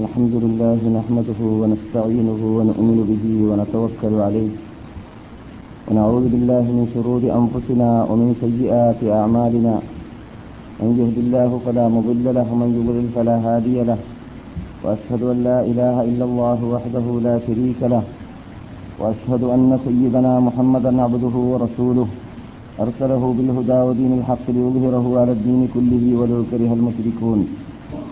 الحمد لله نحمده ونستعينه ونؤمن به ونتوكل عليه. ونعوذ بالله من شرور أنفسنا ومن سيئات أعمالنا. من يهد الله فلا مضل له ومن يضلل فلا هادي له. وأشهد أن لا إله إلا الله وحده لا شريك له. وأشهد أن سيدنا محمدا عبده ورسوله. أرسله بالهدى ودين الحق ليظهره على الدين كله ولو كره المشركون.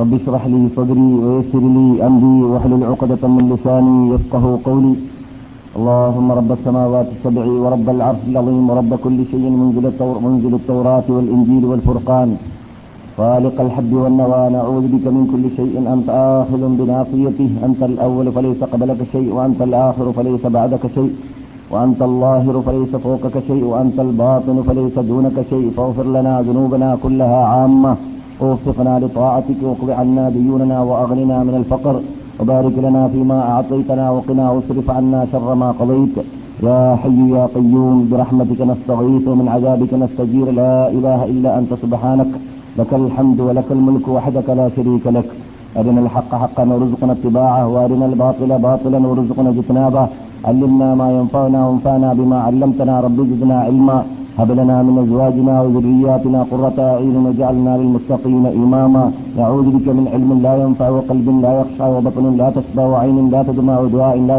رب اشرح لي صدري ويسر لي أمري واحلل عقدة من لساني يفقه قولي. اللهم رب السماوات السبع ورب العرش العظيم ورب كل شيء منزل, التور منزل التوراة والإنجيل والفرقان. خالق الحب والنوى نعوذ بك من كل شيء. أنت آخذ بناصيته. أنت الأول فليس قبلك شيء وأنت الآخر فليس بعدك شيء. وأنت الظاهر فليس فوقك شيء وأنت الباطن فليس دونك شيء. فاغفر لنا ذنوبنا كلها عامة. ووفقنا لطاعتك واقض عنا ديوننا وأغننا من الفقر وبارك لنا فيما أعطيتنا وقنا واصرف عنا شر ما قضيت. يا حي يا قيوم برحمتك نستغيث ومن عذابك نستجير. لا إله إلا أنت سبحانك. لك الحمد ولك الملك وحدك لا شريك لك. أرنا الحق حقا وارزقنا اتباعه وأرنا الباطل باطلا وارزقنا اجتنابه. علمنا ما ينفعنا وانفعنا بما علمتنا. رب زدنا علما. هب لنا من أزواجنا وذرياتنا قرة أعين واجعلنا للمتقين إماما. نعوذ بك من علم لا ينفع وقلب لا يخشع وبطن لا تشبع وعين لا تدمع ودعاء لا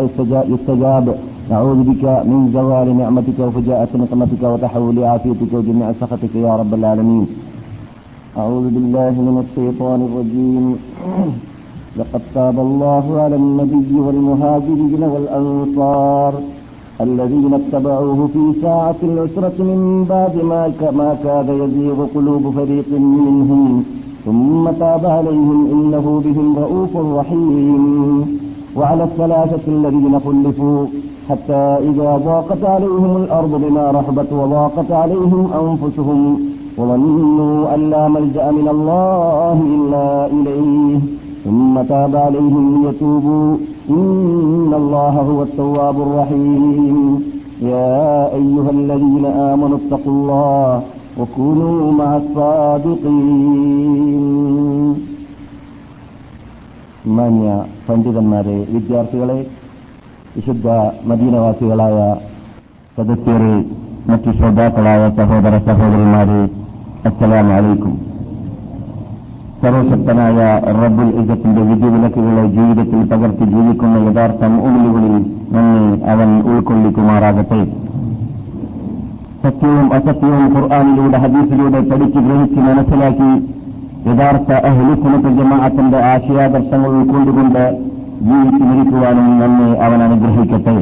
يستجاب. نعوذ بك من زوال نعمتك وفجاءة نقمتك وتحول عافيتك وجميع سخطك يا رب العالمين. أعوذ بالله من الشيطان الرجيم. لقد تاب الله على النبي والمهاجرين والأنصار. الذين اتبعوه في ساعة العسرة من بعد ما ما كاد يزيغ قلوب فريق منهم ثم تاب عليهم إنه بهم رؤوف رحيم. وعلى الثلاثة الذين خلفوا حتى إذا ضاقت عليهم الأرض بما رحبت وضاقت عليهم أنفسهم وظنوا أن لا ملجأ من الله إلا إليه ثم تاب عليهم ليتوبوا. إن الله هو التواب الرحيم يا أيها الذين آمنوا اتقوا الله وكونوا مع الصادقين മാന്യ പണ്ഡിതന്മാരെ വിദ്യാർത്ഥികളെ വിശുദ്ധ മദീനവാസികളായ സദസ്യരെ മറ്റു ശ്രോതാക്കളായ സഹോദര സഹോദരന്മാരെ അസ്സലാമു അലൈക്കും സർവശക്തനായ റബ്ബുൽ ഇജത്തിന്റെ വിധിവിലക്കുകളെ ജീവിതത്തിൽ പകർത്തി ജീവിക്കുന്ന യഥാർത്ഥ ഉള്ളുകളിൽ നമ്മെ അവൻ ഉൾക്കൊള്ളിക്കുമാറാകട്ടെ. സത്യവും അസത്യവും ഖുർആാനിലൂടെ ഹദീസിലൂടെ പഠിച്ച് ഗ്രഹിച്ച് മനസ്സിലാക്കി യഥാർത്ഥ അഹ്ലുസുനത്ത് ജമാഅത്തിന്റെ ആശയാദർശങ്ങൾ ഉൾക്കൊണ്ടുകൊണ്ട് ജീവിച്ചു മരിക്കുവാനും നമ്മെ അവൻ അനുഗ്രഹിക്കട്ടെ.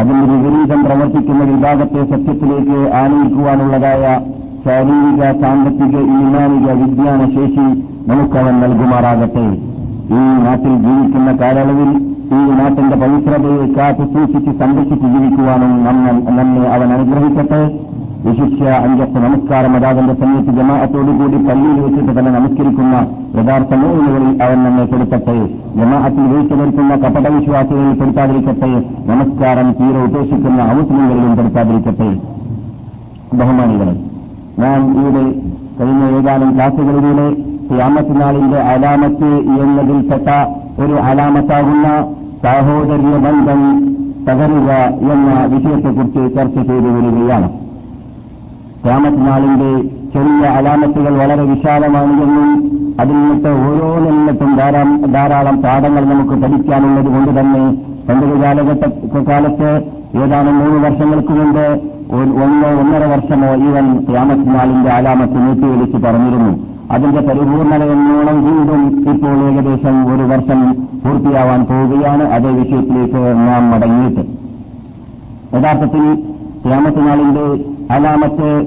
അതിന്റെ വിപരീതം പ്രവർത്തിക്കുന്ന വിഭാഗത്തെ സത്യത്തിലേക്ക് ആനയിക്കുവാനുള്ളതായ ശാരീരിക സാമ്പത്തിക ഈമാനിക വിജ്ഞാന ശേഷി നമുക്കവൻ നൽകുമാറാകട്ടെ. ഈ നാട്ടിൽ ജീവിക്കുന്ന കാലയളവിൽ ഈ നാട്ടിന്റെ പവിത്രതയെ കാത്തു സൂക്ഷിച്ച് സംരക്ഷിച്ച് ജീവിക്കുവാനും നമ്മെ അവൻ അനുഗ്രഹിക്കട്ടെ. വിശിഷ്യ അഞ്ചത്ത് നമസ്കാരം അതാകന്റെ സമയത്ത് ജമാഅത്തോടുകൂടി പള്ളിയിൽ വെച്ചിട്ട് തന്നെ നമസ്കരിക്കുന്ന യഥാർത്ഥ മൂന്നുകളിൽ അവൻ നമ്മെ പെടുത്തട്ടെ ജമാഅത്തിൽ വീഴ്ച നിൽക്കുന്ന കപട വിശ്വാസികളിൽ പെടുത്താതിരിക്കട്ടെ നമസ്കാരം തീരെ ഉപേക്ഷിക്കുന്ന അമുസ്ലിങ്ങളിലും പെടുത്താതിരിക്കട്ടെ ബഹുമാനികളെ നാം ഇവിടെ കഴിഞ്ഞ ഏതാനും ക്ലാസുകളിലൂടെ ക്യാമത്തിനാളിന്റെ അലാമത്ത് എന്നതിൽപ്പെട്ട ഒരു അലാമത്താകുന്ന സാഹോദര്യ ബന്ധം തകരുക എന്ന വിഷയത്തെക്കുറിച്ച് ചർച്ച ചെയ്തു വരികയാണ്. ക്യാമത്തിനാളിന്റെ ചെറിയ അലാമത്തുകൾ വളരെ വിശാലമാണ് എന്നും അതിൽ നിന്നിട്ട് ഓരോന്നിട്ടും ധാരാളം പാഠങ്ങൾ നമുക്ക് പഠിക്കാനുള്ളത് കൊണ്ട് തന്നെ പണ്ടൊരു കാലഘട്ട കാലത്ത് ഏതാനും മൂന്ന് വർഷങ്ങൾക്ക് മുമ്പ് ഒന്നോ ഒന്നര വർഷമോ ഇവൻ ക്യാമത്തിനാളിന്റെ അലാമത്ത് നീട്ടിവിളിച്ച് പറഞ്ഞിരുന്നു. അതിന്റെ പരിപൂർണതയെന്നോളം വീണ്ടും ഇപ്പോൾ ഏകദേശം ഒരു വർഷം പൂർത്തിയാവാൻ പോവുകയാണ് അതേ വിഷയത്തിലേക്ക് നാം മടങ്ങിയിട്ട്. യഥാർത്ഥത്തിൽ ക്യാമത്തിനാളിന്റെ അലാമത്ത്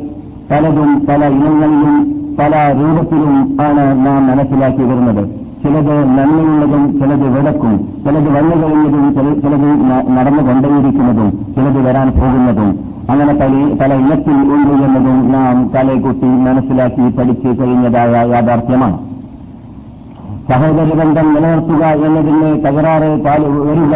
പലതും പല ഇനങ്ങളിലും പല രൂപത്തിലും ആണ് നാം മനസ്സിലാക്കി വരുന്നത്. ചിലത് നന്മയുള്ളതും ചിലത് വിളക്കും ചിലത് വന്നു കഴിഞ്ഞതും ചിലത് നടന്നുകൊണ്ടേയിരിക്കുന്നതും ചിലത് വരാൻ പോകുന്നതും. അങ്ങനെ പല പല ഇനത്തിൽ ഉണ്ട് എന്നതും നാം തലയെക്കുട്ടി മനസ്സിലാക്കി പഠിച്ചു കഴിഞ്ഞതായ യാഥാർത്ഥ്യമാണ്. സഹോദരബന്ധം നിലനിർത്തുക എന്നതിന് തകരാറ് വരിക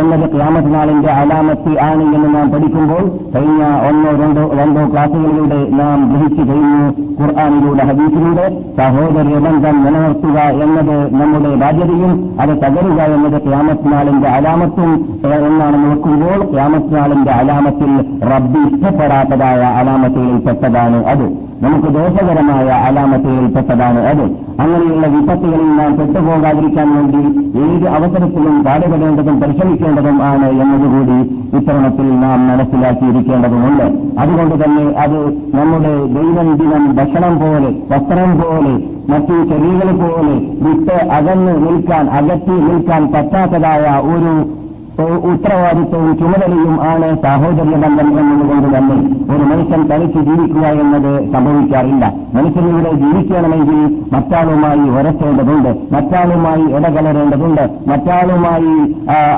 എന്നത് ക്യാമത്ത് നാളിന്റെ അലാമത്തി ആണ് എന്ന് നാം പഠിക്കുമ്പോൾ കഴിഞ്ഞ ഒന്നോ രണ്ടോ രണ്ടോ ക്ലാസുകളിലൂടെ നാം ഗ്രഹിച്ചു കഴിഞ്ഞു. ഖുർആാനിലൂടെ ഹദീസിലൂടെ സഹോദര ബന്ധം നിലനിർത്തുക എന്നത് നമ്മുടെ ബാധ്യതയും അത് തകരുക എന്നത് ക്യാമത്ത് നാളിന്റെ അലാമത്തും എന്നാണ് നോക്കുമ്പോൾ ക്യാമത്ത് നാളിന്റെ അലാമത്തിൽ റബ്ബി ഇഷ്ടപ്പെടാത്തതായ അലാമത്തുകളിൽ പെട്ടതാണ് അത്. നമുക്ക് ദോഷകരമായ അലാമത്തുകളിൽപ്പെട്ടതാണ് അത്. അങ്ങനെയുള്ള വിപത്തുകളിൽ നാം പെട്ടുപോകാതിരിക്കാൻ വേണ്ടി ഏത് അവസരത്തിലും പാടുപെടേണ്ടതും പരിശ്രമിക്കേണ്ടതും ആണ് എന്നതുകൂടി ഇത്തരണത്തിൽ നാം മനസ്സിലാക്കിയിരിക്കേണ്ടതുമുണ്ട്. അതുകൊണ്ട് തന്നെ അത് നമ്മുടെ ദൈനംദിനം ഭക്ഷണം പോലെ വസ്ത്രം പോലെ മറ്റു ചെറികൾ പോലെ വിട്ട് അകന്ന് നിൽക്കാൻ അകറ്റി നിൽക്കാൻ പറ്റാത്തതായ ഒരു ഉത്തരവാദിത്വവും ചുമതലയും ആണ് സാഹോദര്യ ബന്ധം എന്നതുകൊണ്ട് തന്നെ ഒരു മനുഷ്യൻ തനിച്ച് ജീവിക്കുക എന്നത് സംഭവിക്കാറില്ല. മനുഷ്യനിവിടെ ജീവിക്കണമെങ്കിൽ മറ്റാളുമായി ഉരത്തേണ്ടതുണ്ട് മറ്റാളുമായി ഇടകലരേണ്ടതുണ്ട് മറ്റാളുമായി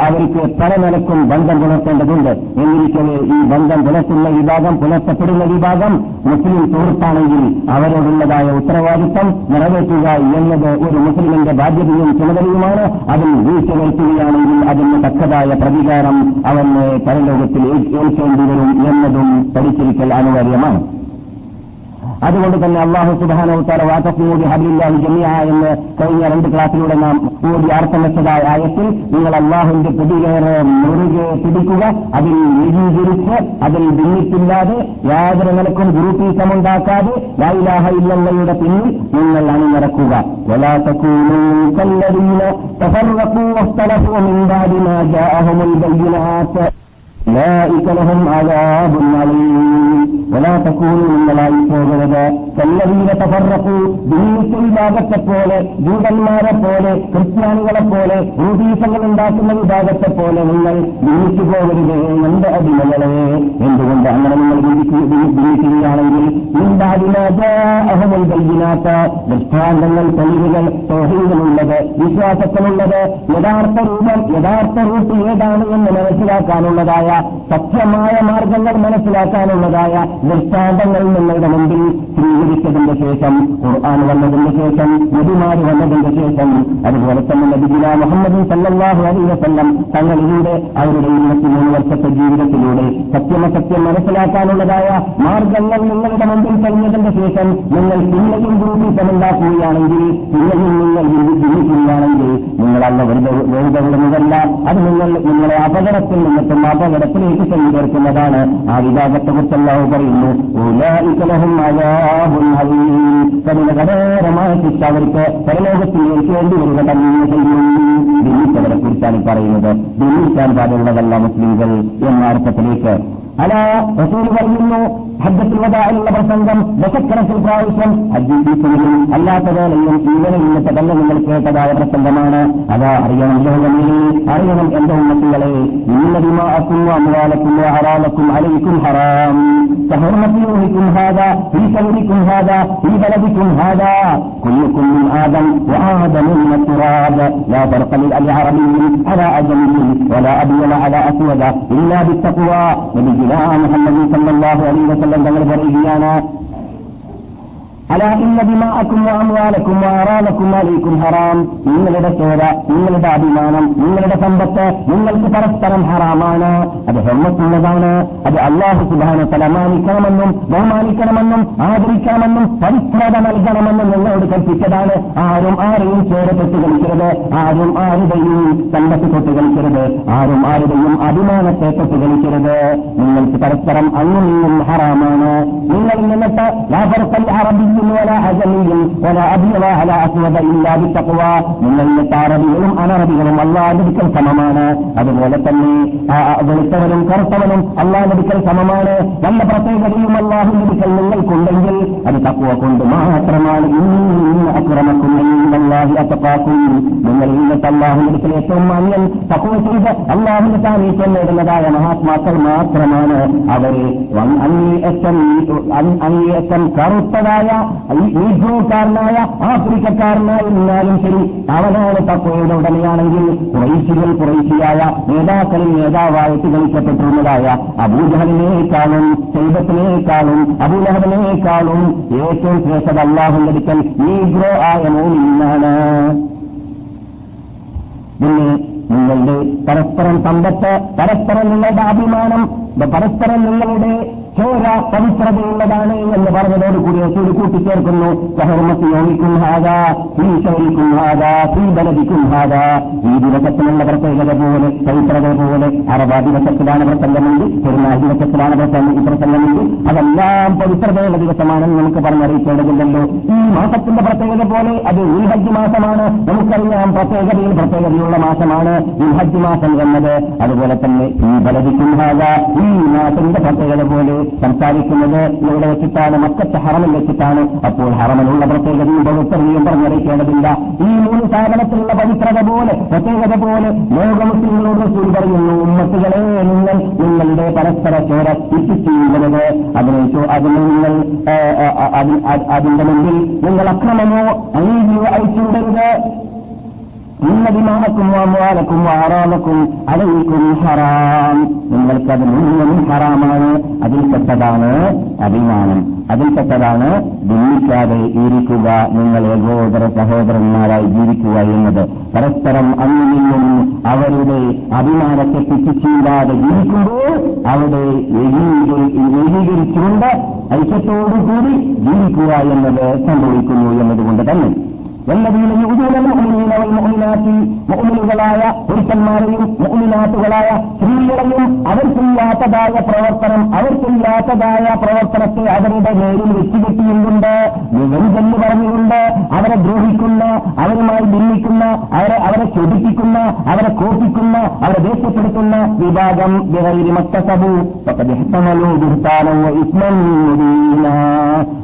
അവർക്ക് പല നിലക്കും ബന്ധം പുലർത്തേണ്ടതുണ്ട്. എന്നിരിക്കവേ ഈ ബന്ധം പുലർത്തുന്ന വിഭാഗം പുലർത്തപ്പെടുന്ന വിഭാഗം മുസ്ലിം സുഹൃത്താണെങ്കിൽ അവരോടുള്ളതായ ഉത്തരവാദിത്വം നിറവേറ്റുക എന്നത് ഒരു മുസ്ലിമിന്റെ ബാധ്യതയും ചുമതലയുമാണ്. അതിൽ വീഴ്ച വരുത്തുകയാണെങ്കിൽ അതിന് തക്കതായ പ്രതികാരം അവന് പരലോകത്തിൽ ഏൽക്കേണ്ടി വരും എന്നതും പഠിച്ചിരിക്കൽ അനിവാര്യമാണ്. അതുകൊണ്ട് തന്നെ അള്ളാഹു സുബാനോത്താര വാത്തസിനോട് ഹബില്ലാഹി ജമിയ എന്ന് കഴിഞ്ഞ രണ്ട് ക്ലാസ്സിലൂടെ നാം കൂടി അർത്ഥമെച്ചതായ ആയത്തിൽ നിങ്ങൾ അള്ളാഹുവിന്റെ പിടികേറെ മുറുകെ പിടിക്കുക അതിൽ ഏകീകരിച്ച് അതിൽ ഭിന്നിപ്പില്ലാതെ യാതൊരു നിലക്കും ഗ്രൂപ്പീസമുണ്ടാക്കാതെ ലൈലാഹ ഇല്ലയുടെ പിന്നിൽ നിങ്ങൾ അണിനിരക്കുക. أولئك لهم عذاب عليم ولا تكونوا നിങ്ങളായി പോകരുത് കല്ലവീര തഫറക്കു ഭിന്നിച്ച വിഭാഗത്തെ പോലെ ജൂതന്മാരെ പോലെ ക്രിസ്ത്യാനികളെ പോലെ റൂബീസങ്ങൾ ഉണ്ടാക്കുന്ന വിഭാഗത്തെ പോലെ നിങ്ങൾ ഭിന്നിച്ചു പോകരുത് എന്റെ അടിമകളെ എന്തുകൊണ്ട് അങ്ങനെ നിങ്ങൾ ഭിന്നിക്കുകയാണെങ്കിൽ അഹമുൽ കയ്യിനാത്ത ദൃഷ്ടാന്തങ്ങൾ തെളിവുകൾ തോഹീകളുള്ളത് വിശ്വാസത്തിനുള്ളത് യഥാർത്ഥ രൂപം യഥാർത്ഥ റൂട്ട് ഏതാണ് എന്ന് മനസ്സിലാക്കാനുള്ളതായ സത്യമായ മാർഗങ്ങൾ മനസ്സിലാക്കാനുള്ളതായ ദൃഷ്ടാന്തങ്ങൾ നിങ്ങളുടെ മുമ്പിൽ ശേഷം ഖുർആൻ വന്നതിന്റെ ശേഷം നബിമാർ വന്നതിന്റെ ശേഷം അതുപോലെ തന്നെ നബിഗുല മുഹമ്മദ് സല്ലാഹു അലൈ വസല്ലം തങ്ങളിലൂടെ അവരുടെ ഇരുപത്തിമൂന്ന് വർഷത്തെ ജീവിതത്തിലൂടെ സത്യമസത്യം മനസ്സിലാക്കാനുള്ളതായ മാർഗങ്ങൾ നിങ്ങളുടെ മുമ്പിൽ കഴിഞ്ഞതിന്റെ ശേഷം നിങ്ങൾ പിന്നെയും ഗ്രൂപ്പീസമുണ്ടാക്കുകയാണെങ്കിൽ പിന്നെയും നിങ്ങൾ ജീവിക്കുകയാണെങ്കിൽ നിങ്ങളല്ല വെറുതെ അത് നിങ്ങൾ നിങ്ങളെ അപകടത്തിൽ നിന്നിട്ടും അപകടത്തിലേക്ക് ചെന്നു ചേർക്കുന്നതാണ് ആ വിഭാഗത്തെക്കുറിച്ചല്ലാവ് പറയുന്നു കഠിനകടേരമായ ശിക്ഷ അവർക്ക് പരലോകത്തിൽ ഏൽക്കേണ്ടി വരിക തന്നെ ചെയ്യും ഭിന്നിച്ചവരെ കുറിച്ചാണ് പറയുന്നത്. ദില്ലിക്കാൻ പാടുള്ളതല്ല മുസ്ലിംകൾ എന്ന അർത്ഥത്തിലേക്ക് على رسول وإنه حدث الوداع إلا برسندم وشكر في الفرايشم في سنجم. ألا تزال يمكنني أن تبلغ من الكيكدا وبرسنجمانا هذا أرينا جهزمي أرينا أنهم مسيلي من الذي ما أكم وأموالكم وأعراضكم عليكم حرام. فحرمة يوهكم هذا في سوركم هذا في بلدكم هذا. كلكم من آدم وآدم من التراب. لا فرق للأب عربي على أجمي ولا أبي ولا على أسود إلا بالتقوى. نبي إلى محمد صلى الله عليه وسلم تمر فرعي അല ഇന്ന ദിമാഅക്കും അമ്വാലക്കും ആറാലക്കും അലൈക്കും ഹറാം. നിങ്ങളുടെ ചോര നിങ്ങളുടെ അഭിമാനം നിങ്ങളുടെ സമ്പത്ത് നിങ്ങൾക്ക് പരസ്പരം ഹറാമാണ്. അത് ഹെമ്മത്തുള്ളതാണ്. അത് അള്ളാഹു സുബാന തലമാനിക്കണമെന്നും ബഹുമാനിക്കണമെന്നും ആദരിക്കണമെന്നും പവിത്രത നൽകണമെന്നും നിങ്ങളോട് കൽപ്പിച്ചതാണ്. ആരും ആരെയും ചോര തൊട്ട് കളിക്കരുത്. ആരും ആരുടെയും സമ്പത്ത് തൊട്ട് കളിക്കരുത്. ആരും ആരുടെയും അഭിമാനത്തെ തൊട്ട് കളിക്കരുത്. നിങ്ങൾക്ക് പരസ്പരം അങ്ങനെയും ഹറാമാണ്. നിങ്ങൾ നിന്നിട്ട് ലാഭർക്കൽ അറബി ولا عجمي ولا أبيض على أسود إلا بالتقوى നിങ്ങളുടെ അറബികളും അനറബികളും അള്ളാഹുദിക്കൽ സമമാണ് അതുപോലെ തന്നെ വെളുത്തവനും കറുത്തവനും അള്ളാഹുദിക്കൽ സമമാണ് നല്ല പ്രത്യേകതയും അള്ളാഹുദിക്കൽ നിങ്ങൾക്കുണ്ടെങ്കിൽ അത് തക്കുവ കൊണ്ട് മാത്രമാണ് അക്രമക്കും അള്ളാഹി അത്തപ്പാക്കും നിങ്ങൾ ഇന്നത്തെ അള്ളാഹുദിക്കൽ ഏറ്റവും മാന്യൻ തക്കുവ ചെയ്ത് അള്ളാഹുന്റെ സാമീപ്യം നേടുന്നതായ മഹാത്മാക്കൾ മാത്രമാണ് അവരെ അങ്ങേയറ്റം അങ്ങേയറ്റം കറുത്തതായ ഈഗ്രോക്കാരനായ ആഫ്രിക്കക്കാരനായിരുന്നാലും ശരി അവനാണ് തക്കോയുടെ ഉടനെയാണെങ്കിൽ കുറൈശികൾ കുറൈശിയായ നേതാക്കളിൽ നേതാവായിട്ട് കളിക്കപ്പെട്ടിരുന്നതായ അബൂജഹലിനേക്കാളും സൈബത്തിനേക്കാളും അബൂലഹബിനേക്കാളും ഏറ്റവും ശ്രേഷ്ഠത അള്ളാഹുന്റെ അടുക്കൽ ഈഗ്രോ ആയ മോനിന്നാണ് പിന്നെ നിങ്ങളുടെ പരസ്പരം സമ്പത്ത് പരസ്പരം നിങ്ങളുടെ അഭിമാനം പരസ്പരം നിങ്ങളുടെ ചോര പവിത്രതയുള്ളതാണ് എന്ന് പറഞ്ഞതോടുകൂടി റസൂൽ കൂട്ടിച്ചേർക്കുന്നു. സഹർമത്തി യോഗിക്കും ഹാദ ഈ ശൈലിക്കും ഹാദ ഈ ബലതിക്കും ഹാദ ഈ ദിവസത്തിനുള്ള പ്രത്യേകത പോലെ പവിത്രത പോലെ അറബാ ദിവസത്തിലാണ് പ്രസംഗമുണ്ട് പെരുന്നാൾ ദിവസത്തിലാണ് പ്രസംഗമുണ്ട് അതെല്ലാം പവിത്രതയുള്ള ദിവസമാണെന്ന് നമുക്ക് പറഞ്ഞറിയിക്കേണ്ടതില്ലല്ലോ. ഈ മാസത്തിന്റെ പ്രത്യേകത പോലെ അത് ഹജ്ജ് മാസമാണ്. നമുക്കറിയാം പ്രത്യേകതയിൽ പ്രത്യേകതയുള്ള മാസമാണ് ഈ ഹജ്ജ് മാസം എന്നത്. അതുപോലെ തന്നെ ഈ ബലതിക്കും ഹാദ ഈ മാസത്തിന്റെ പ്രത്യേകത പോലെ സംസാരിക്കുന്നത് ഇവിടെ വെച്ചിട്ടാണ് മക്കത്തെ ഹറമിൽ വെച്ചിട്ടാണ്. അപ്പോൾ ഹറമിലുള്ള പ്രത്യേകതയും പവിത്രതയും പറഞ്ഞറിയിക്കേണ്ടതില്ല ഈ മൂന്ന് സാധനത്തിലുള്ള പവിത്രത പോലെ പ്രത്യേകത പോലെ ലോക മുസ്ലിങ്ങളോട് സൂചി പറയുന്നു ഉമ്മത്തുകളെ നിങ്ങൾ നിങ്ങളുടെ പരസ്പര ചോര ചെയ്യുന്നത് അതിനെ അതിന് നിങ്ങൾ അതിന്റെ മുമ്പിൽ നിങ്ങൾ അക്രമമോ അനീതിയോ അയച്ചുവിടരുത് ഇന്ന ദിമാനക്കും വാമുവാലക്കും ആറാമക്കും അതൊരിക്കും ഹറാം. നിങ്ങൾക്കത് മുഴുവനും ഹറാമാണ്. അതിൽപ്പെട്ടതാണ് അഭിമാനം. അതിൽപ്പെട്ടതാണ് ഭിന്നിക്കാതെ ഇരിക്കുക നിങ്ങൾ ഏകോദര സഹോദരന്മാരായി ജീവിക്കുക എന്നത്. പരസ്പരം അങ്ങിൽ അവരുടെ അഭിമാനത്തെ തെറ്റിച്ചില്ലാതെ ജീവിക്കുമ്പോൾ അവിടെ ഏകീകരിച്ചുകൊണ്ട് ഐക്യത്തോടുകൂടി ജീവിക്കുക എന്നത് സംഭവിക്കുന്നു എന്നതുകൊണ്ട് തന്നെ. والذين يؤذون المؤمنين والمؤمنات മുഅ്മിനുകളായ പുരുഷന്മാരെയും മുഅ്മിനാത്തുകളായ സ്ത്രീകളെയും അവർ ചെയ്യാത്തതായ പ്രവർത്തനം അവർ ചെയ്യാത്തതായ പ്രവർത്തനത്തെ അവരുടെ നേരിൽ വെച്ചുകെട്ടിയുകൊണ്ട് വ്യഞ്ജന് പറഞ്ഞുകൊണ്ട് അവരെ ദ്രോഹിക്കുന്ന അവരുമായി ഭിന്നിക്കുന്ന അവരെ അവരെ ചൊടിപ്പിക്കുന്ന അവരെ കോപ്പിക്കുന്ന അവരെ ദേഷ്യപ്പെടുത്തുന്ന വിഭാഗം വിറയിമത്തസബു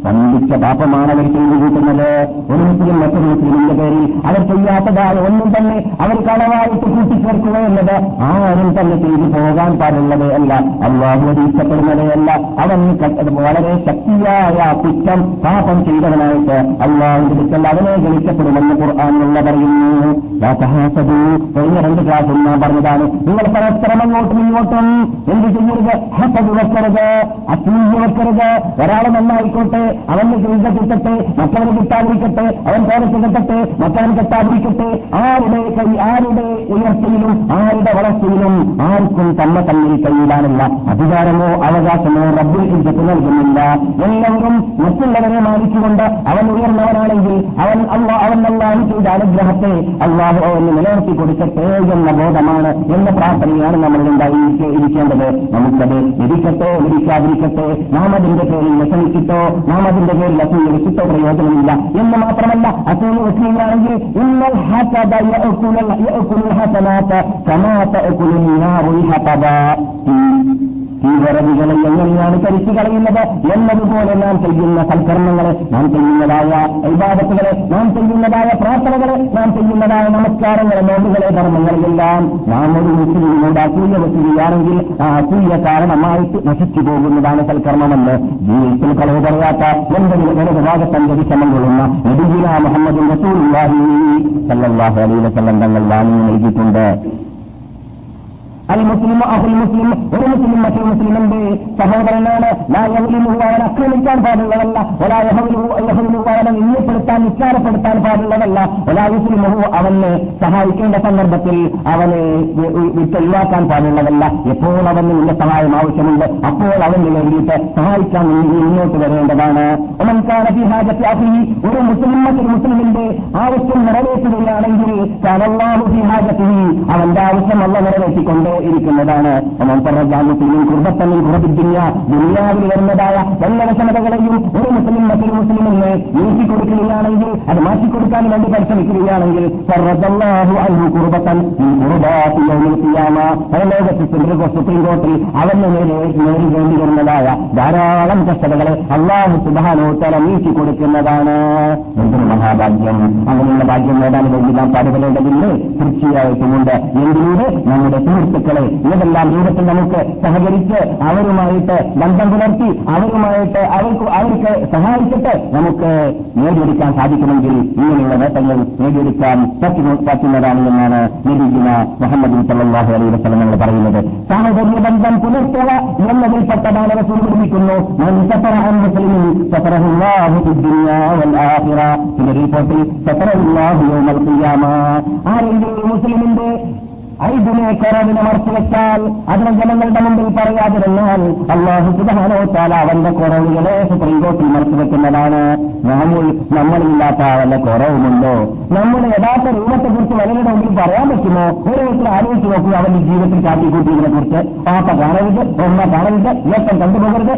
വമ്പിച്ച പാപമാണ് അവർ ചെയ്തു കൂട്ടുന്നത് ഒരു മുസ്ലിം മറ്റൊരു മുസ്ലിമിന്റെ പേരിൽ അവർ ചെയ്യാത്തതായ ഒന്നും തന്നെ അവർ കളവായിട്ട് കൂട്ടിച്ചേർക്കുക എന്നത് ആരും തന്നെ ചെയ്തു പോകാൻ പാടുള്ളത് അല്ല. അള്ളാഹു അത് അല്ല. അവൻ വളരെ ശക്തിയായ കുറ്റം പാപം ചെയ്തവനായിട്ട് അള്ളാഹുവിന്റെ കുറ്റം അവനെ ഗണിക്കപ്പെടുമെന്ന് ഖുർആാനുള്ള പറയുന്നു. കഴിഞ്ഞ രണ്ട് ക്ലാസ്സിൽ ഞാൻ പറഞ്ഞതാണ്. നിങ്ങൾ പരസ്പരം അങ്ങോട്ടും ഇങ്ങോട്ടും എന്ത് ചെയ്യരുത്? ഹസത് വെക്കരുത്. അസൂയ വെക്കരുത്. ഒരാൾ നന്നായിക്കോട്ടെ. അവന് ചെയ്ത കിട്ടട്ടെ. മറ്റവന് കിട്ടാതിരിക്കട്ടെ. അവൻ പോലത്തെ കിട്ടട്ടെ മക്കാൻ കെട്ടാതിരിക്കട്ടെ ആരുടെ കൈ ആരുടെ ഉയർച്ചയിലും ആരുടെ വളർച്ചയിലും ആർക്കും തന്നെ തമ്മിൽ കയ്യിലാനുള്ള അധികാരമോ അവകാശമോ റബ്ബിൽ ഇജ്ജത്ത് നൽകുന്നില്ല. എല്ലാവരും മറ്റുള്ളവരെ മാനിച്ചുകൊണ്ട് അവൻ ഉയർന്നവനാണെങ്കിൽ അവൻ അള്ളാ അവൻ അള്ളാഹു ചെയ്ത അനുഗ്രഹത്തെ അള്ളാഹു അവന് നിലനിർത്തി കൊടുക്കട്ടെ എന്ന ബോധമാണ് എന്ന പ്രാർത്ഥനയാണ് നമ്മൾ ഇരിക്കേണ്ടത്. നമുക്കത് ലഭിക്കട്ടെ ലഭിക്കാതിരിക്കട്ടെ നാം അതിന്റെ പേരിൽ വിഷമിച്ചിട്ടോ നാം അതിന്റെ പേരിൽ അസൂയ വെച്ചിട്ടോ പ്രയോജനമില്ല എന്ന് മാത്രമല്ല അസൂയ مؤتيانه إن الحسد يأكل, يأكل الحسنات كما تأكل النار الحطبا വിറകുകളെ എങ്ങനെയാണ് കരിച്ചു കളയുന്നത്? എന്നതുപോലെ നാം ചെയ്യുന്ന സൽക്കർമ്മങ്ങളെ നാം ചെയ്യുന്നതായ വിവാദത്തുകളെ നാം ചെയ്യുന്നതായ പ്രാർത്ഥനകളെ നാം ചെയ്യുന്നതായ നമസ്കാരങ്ങളെ നോമ്പുകളെ ധർമ്മങ്ങളെല്ലാം നാം ഒരു മുസ്ലിമിനോട് അസൂയ വെക്കുകയാണെങ്കിൽ ആ അസൂയ കാരണമായിട്ട് നശിച്ചു പോകുന്നതാണ് സൽക്കർമ്മമെന്ന് ജീവിതത്തിൽ കളവ് പറയാത്ത എന്തെങ്കിലും ഇടതുഭാഗത്തന്റെ വിഷമം കൊള്ളുന്ന നബിഗിന മുഹമ്മദ് അലൈഹി വസല്ലം തങ്ങൾ വാങ്ങി നൽകിയിട്ടുണ്ട്. അൽ മുസ്ലിം അഹുൽ മുസ്ലിം ഒരു മുസ്ലിം മറ്റൊരു മുസ്ലിമിന്റെ സഹോദരനാണ് അവൻ ആക്രമിക്കാൻ പാടുള്ളതല്ല. ഒലായഹുലുഹു അവനെ നിന്നപ്പെടുത്താൻ നിസ്സാരപ്പെടുത്താൻ പാടുള്ളതല്ല. ഒലായുസ്ലിമുഹു അവനെ സഹായിക്കേണ്ട സന്ദർഭത്തിൽ അവനെ വിട്ടൊഴിവാക്കാൻ പാടുള്ളതല്ല. എപ്പോൾ അവന് നിന്റെ സഹായം ആവശ്യമുണ്ട്. അപ്പോൾ അവന് വേണ്ടിയിട്ട് സഹായിക്കാൻ മുന്നോട്ട് വരേണ്ടതാണ്. ഒരു മുസ്ലിം മറ്റൊരു മുസ്ലിമിന്റെ ആവശ്യം നിറവേറ്റുകയാണെങ്കിൽ അവന്റെ ആവശ്യം അല്ല നിറവേറ്റിക്കൊണ്ട് ഇരിക്കുന്നതാണ്. മുസ്ലിം ദുനിയാവിൽ വരുന്നതായ എല്ലാ വിഷമതകളെയും ഒരു മുസ്ലിം മറ്റൊരു മുസ്ലിമിന് നീക്കി കൊടുക്കുകയാണെങ്കിൽ അത് മാറ്റിക്കൊടുക്കാൻ വേണ്ടി പരിശ്രമിക്കുകയാണെങ്കിൽ ലോകത്ത് സുപ്രീം കോർട്ടിൽ അവന് നേരിടേണ്ടി വരുന്നതായ ധാരാളം കഷ്ടതകളെ അള്ളാഹു സുബാനോത്തര നീക്കി കൊടുക്കുന്നതാണ്. എന്തൊരു മഹാഭാഗ്യം. അങ്ങനെയുള്ള ഭാഗ്യം നേടാൻ വേണ്ടി നാം പാടുപെടേണ്ടതില്ലേ? തീർച്ചയായിട്ടുമുണ്ട്. എന്തിലൂടെ നമ്മുടെ സുഹൃത്തുക്കൾ സുഹൃത്തുക്കളെ ഇതെല്ലാം ജീവിതത്തിൽ നമുക്ക് സഹകരിച്ച് അവരുമായിട്ട് ബന്ധം പുലർത്തി അവരുമായിട്ട് അവർക്ക് അവർക്ക് സഹായിച്ചിട്ട് നമുക്ക് നേടിയെടുക്കാൻ സാധിക്കുമെങ്കിൽ ഇങ്ങനെയുള്ള നേട്ടങ്ങൾ നേടിയെടുക്കാൻ പറ്റുന്നതാണ് എന്നാണ് നിരീക്കുന്ന മുഹമ്മദ് സല്ലാഹു അലൈഹി വസ്ലം നമ്മൾ പറയുന്നത്. സാഹചര്യ ബന്ധം പുലർത്തുക എന്നതിൽ പെട്ടതാണ് അവർ സൂചിപ്പിക്കുന്നു റിപ്പോർട്ടിൽ ആരെങ്കിലും മുസ്ലിമിന്റെ ഐദിനെ കുറവിനെ മറച്ചു വെച്ചാൽ അതിനെ ജനങ്ങളുടെ മുമ്പിൽ പറയാതിരുന്നാൽ അള്ളാഹു സുധാനോത്താൽ അവന്റെ കുറവുകളെ സുപ്രീം കോർട്ടിൽ മറച്ചു വെക്കുന്നതാണ് നമ്മൾ നമ്മളില്ലാത്ത അവന്റെ കുറവുമുണ്ടോ? നമ്മുടെ യഥാർത്ഥ രൂപത്തെക്കുറിച്ച് വലരുടെ മുമ്പിൽ പറയാൻ പറ്റുമോ ഓരോരുത്തർ ആലോചിച്ച് നോക്കുക അവന്റെ ജീവിതത്തിൽ കാട്ടിക്കൂട്ടിയതിനെ കുറിച്ച് പാപ്പ കാണരുത് ഒന്ന കാണരുത് ഇയക്കം കണ്ടുപോകരുത്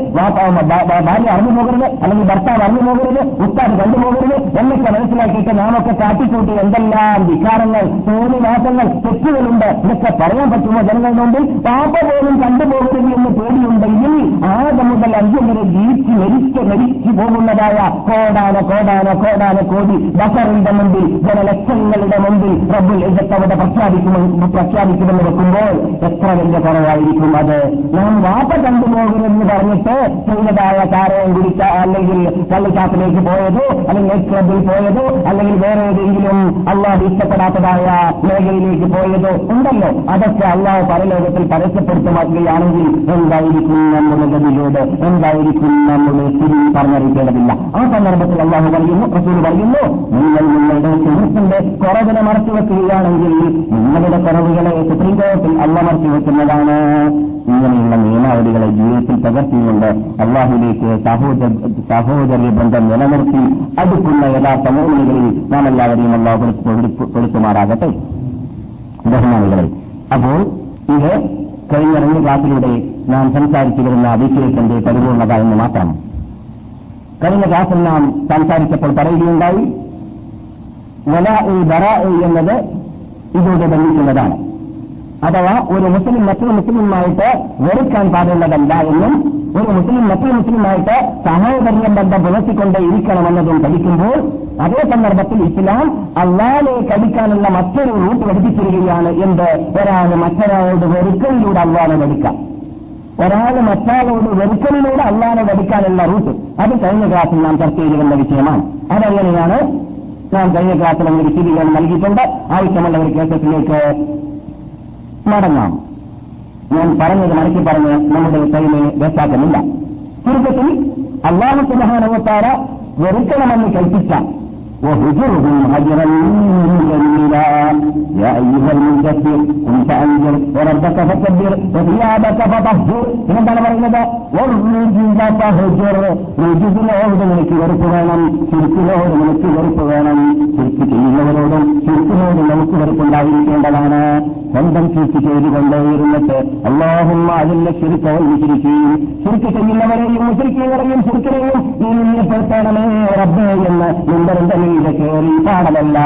ഭാര്യ അറിഞ്ഞു പോകരുത് അല്ലെങ്കിൽ ഭർത്താവ് അറിഞ്ഞു പോകരുത് ഉസ്താദ് കണ്ടുപോകരുത് എന്നൊക്കെ മനസ്സിലാക്കിയിട്ട് നാമൊക്കെ കാട്ടിക്കൂട്ടി എന്തെല്ലാം വികാരങ്ങൾ തോന്നിവാസങ്ങൾ തെറ്റുകളുണ്ട് ഇതൊക്കെ പറയാൻ പറ്റുമോ ജനങ്ങളുടെ മുമ്പിൽ പാപ്പ പോലും കണ്ടുപോകരുത് എന്ന് പേടിയുണ്ടെങ്കിൽ ആദ്യം മുതൽ അഞ്ചം വരെ ജീവിച്ച് മരിച്ച് മരിച്ചു പോകുന്നതായ കോടാന കോടാന കോടാന കോടി ബസറിന്റെ മുമ്പിൽ ജനലക്ഷങ്ങളുടെ മുമ്പിൽ റബ്ബുൽ ഇജത്തവിടെ പ്രഖ്യാപിക്കുമെന്ന് പ്രഖ്യാപിക്കുമെന്ന് വെക്കുമ്പോൾ എത്ര വലിയ കുറവായിരിക്കും അത്? ഞാൻ വാപ്പ കണ്ടുപോകരുതെന്ന് പറഞ്ഞിട്ട് ചെയ്തതായ കാരണം കുടിച്ച അല്ലെങ്കിൽ കള്ളിക്കാത്തിലേക്ക് പോയതോ അല്ലെങ്കിൽ ക്ലബിൽ പോയതോ അല്ലെങ്കിൽ വേറെ ഏതെങ്കിലും അള്ളാഹ് ഇഷ്ടപ്പെടാത്തതായ മേഖലയിലേക്ക് പോയതോ ഉണ്ടല്ലോ. അതൊക്കെ അള്ളാഹ് പരലോകത്തിൽ പരസ്യപ്പെടുത്തുമാക്കുകയാണെങ്കിൽ എന്തായിരിക്കും ഗതിയോട് എന്തായിരിക്കും നമ്മുടെ സ്ഥിതി പറഞ്ഞറിയിക്കേണ്ടതില്ല. ആ സന്ദർഭത്തിൽ അള്ളാഹു പറയുന്നു റസൂൽ പറയുന്നു നിങ്ങൾ നിങ്ങളുടെ സുഹൃത്തിന്റെ കുറവിനെ മറച്ചു വെക്കുകയാണെങ്കിൽ നിങ്ങളുടെ കുറവുകളെ സുപ്രീം കോടതിയിൽ അള്ള മറച്ചു വെക്കുന്നതാണ് ഇങ്ങനെയുള്ള നിയമാവലികളെ ജീവിതത്തിൽ പകർത്തിയുകൊണ്ട് അള്ളാഹുലേക്ക് സഹോദര്യ ബന്ധം നിലനിർത്തി അടുക്കുന്ന എല്ലാ സമൂഹങ്ങളിൽ നാം എല്ലാവരെയും അള്ളാഹു കൊടുത്തുമാറാകട്ടെ ബഹുമാനികളെ അപ്പോൾ ഇത് കഴിഞ്ഞ രണ്ട് ക്ലാസ്സിലൂടെ നാം സംസാരിച്ചു വരുന്ന വിഷയത്തിന്റെ പരിപൂർണത എന്ന് മാത്രം. കഴിഞ്ഞ ക്ലാസ്സിൽ നാം സംസാരിച്ചപ്പോൾ പറയുകയുണ്ടായി വല ബറ എന്നത് ഇതോടെ ബന്ധിക്കുന്നതാണ്. അഥവാ ഒരു മുസ്ലിം മറ്റൊരു മുസ്ലിമുമായിട്ട് വെറുക്കാൻ പാടുള്ളതല്ല എന്നും ഒരു മുസ്ലിം മറ്റൊരു മുസ്ലിമായിട്ട് സഹോദര്യം ബന്ധം പുലർത്തിക്കൊണ്ട് ഇരിക്കണമെന്നതും പഠിക്കുമ്പോൾ അതേ സന്ദർഭത്തിൽ ഇസ്ലാം അള്ളാനെ കടിക്കാനുള്ള മറ്റൊരു റൂട്ട് പഠിപ്പിച്ചിരിക്കുകയാണ് എന്ത്? ഒരാൾ മറ്റൊരാളോട് വെറുക്കലിലൂടെ അള്ളാനെ പഠിക്കാം ഒരാൾ മറ്റാളോട് വെറുക്കലിലൂടെ അള്ളാനെ പഠിക്കാനുള്ള റൂട്ട്. അത് കഴിഞ്ഞ ക്ലാസ്സിൽ നാം ചർച്ച ചെയ്തിരുന്ന വിഷയമാണ്. അതെങ്ങനെയാണ്? നാം കഴിഞ്ഞ ക്ലാസ്സിൽ അങ്ങനെ വിശദീകരണം നൽകിയിട്ടുണ്ട്. ആവശ്യമുള്ള ഒരു കേസത്തിലേക്ക് മടങ്ങാം. ഞാൻ പറഞ്ഞത് മടക്കി പറഞ്ഞ് നമ്മുടെ കയ്യിലെ വേട്ടാക്കുന്നില്ല ചുരുക്കത്തിൽ അള്ളാഹു സുബാനവത്താര വെറുക്കണമെന്ന് കൽപ്പിച്ച يا أيها المدثر قم فأنذر وربك فكبر وثيابك فطهر എന്താണ് പറയുന്നത് രുചിസിനോട് നിനക്ക് വെറുപ്പ് വേണം ചുരുക്കിനോട് നിനക്ക് വെറുപ്പ് വേണം ചുരുക്ക് ചെയ്യുന്നവരോടും ചുരുക്കിനോട് നമുക്ക് വെറുപ്പുണ്ടായിരിക്കേണ്ടതാണ് സ്വന്തം ചുരുക്ക് ചെയ്തുകൊണ്ടേയിരുന്നിട്ട് അള്ളാഹും അതിന്റെ ചുരുക്കവും വിശിരിക്കുകയും ചുരുക്ക് ചെയ്യുന്നവരെയും മുശരിക്കുന്നവരെയും ചുരുക്കിനെയും നീ നിന്നെപ്പെടുത്തണമേ റബ്ബേ എന്ന് നിന്റെ മീത കയറി പാടലല്ല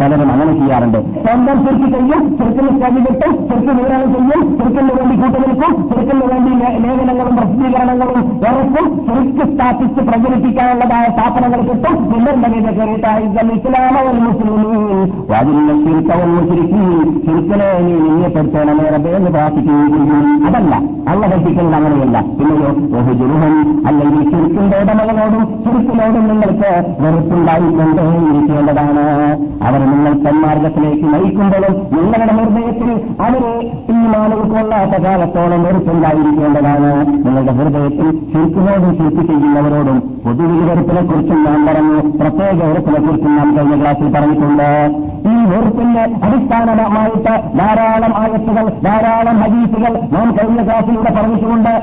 പലരും അങ്ങനെ ചെയ്യാറുണ്ട് ചെറുക്ക് ചെയ്യും ചെറുക്കിന് സ്വാമി കിട്ടും ചെറുക്ക് വിവരണം ചെയ്യും ചെറുക്കിന് വേണ്ടി കൂട്ടുനിൽക്കും ചെറുക്കിന് വേണ്ടി ലേഖനങ്ങളും പ്രസിദ്ധീകരണങ്ങളും ഉറപ്പും ചെറുക്ക് സ്ഥാപിച്ച് പ്രചരിപ്പിക്കാനുള്ളതായ സ്ഥാപനങ്ങൾ കിട്ടും. പിന്നെന്തെങ്കിലും കയറിയിട്ടായിരിക്കും ഇസ്ലാമവും ഇസ്ലാമവൻ മുസ്ലിമീൻ. അതിന്റെ ചുരുക്കവൻ മുസ്ലിക്കും ചുരുക്കനെ നീ നിന്നെപ്പെടുത്തണം നേരത്തെ എന്ന് പ്രാർത്ഥിക്കുകയും അതല്ല അള്ള കൽപ്പിക്കുന്നത് അങ്ങനെയല്ല. പിന്നെയോ ബഹുജുരുഹൻ അല്ലെങ്കിൽ ചുരുക്കിന്റെ ഉടമകളോടും ചുരുക്കിനോടും നിങ്ങൾക്ക് വെറുപ്പുണ്ടായിക്കൊണ്ടേ ഇരിക്കേണ്ടതാണ് അവർ നിങ്ങൾ സന്മാർഗത്തിലേക്ക് നയിക്കുമ്പോഴും നിങ്ങളുടെ ഹൃദയത്തിൽ അവരെ ഈ മാനവക്കൊള്ളാത്ത കാലത്തോളം വെറുപ്പുണ്ടായിരിക്കേണ്ടതാണ് നിങ്ങളുടെ ഹൃദയത്തിൽ ചുരുക്കിനോടും ചുരുക്കി ചെയ്യുന്നവരോടും പൊതുവിൽ നാം പറഞ്ഞു പ്രത്യേക വെറുപ്പിനെക്കുറിച്ചും നാം കഴിഞ്ഞ ക്ലാസ്സിൽ പറഞ്ഞിട്ടുണ്ട്. ഈ വെറുപ്പിന്റെ അടിസ്ഥാനമായിട്ട് ധാരാളം ആയത്തുകൾ ധാരാളം ഹദീസുകൾ നാം കഴിഞ്ഞ ക്ലാസ്സിലൂടെ പറഞ്ഞിട്ടുമുണ്ട്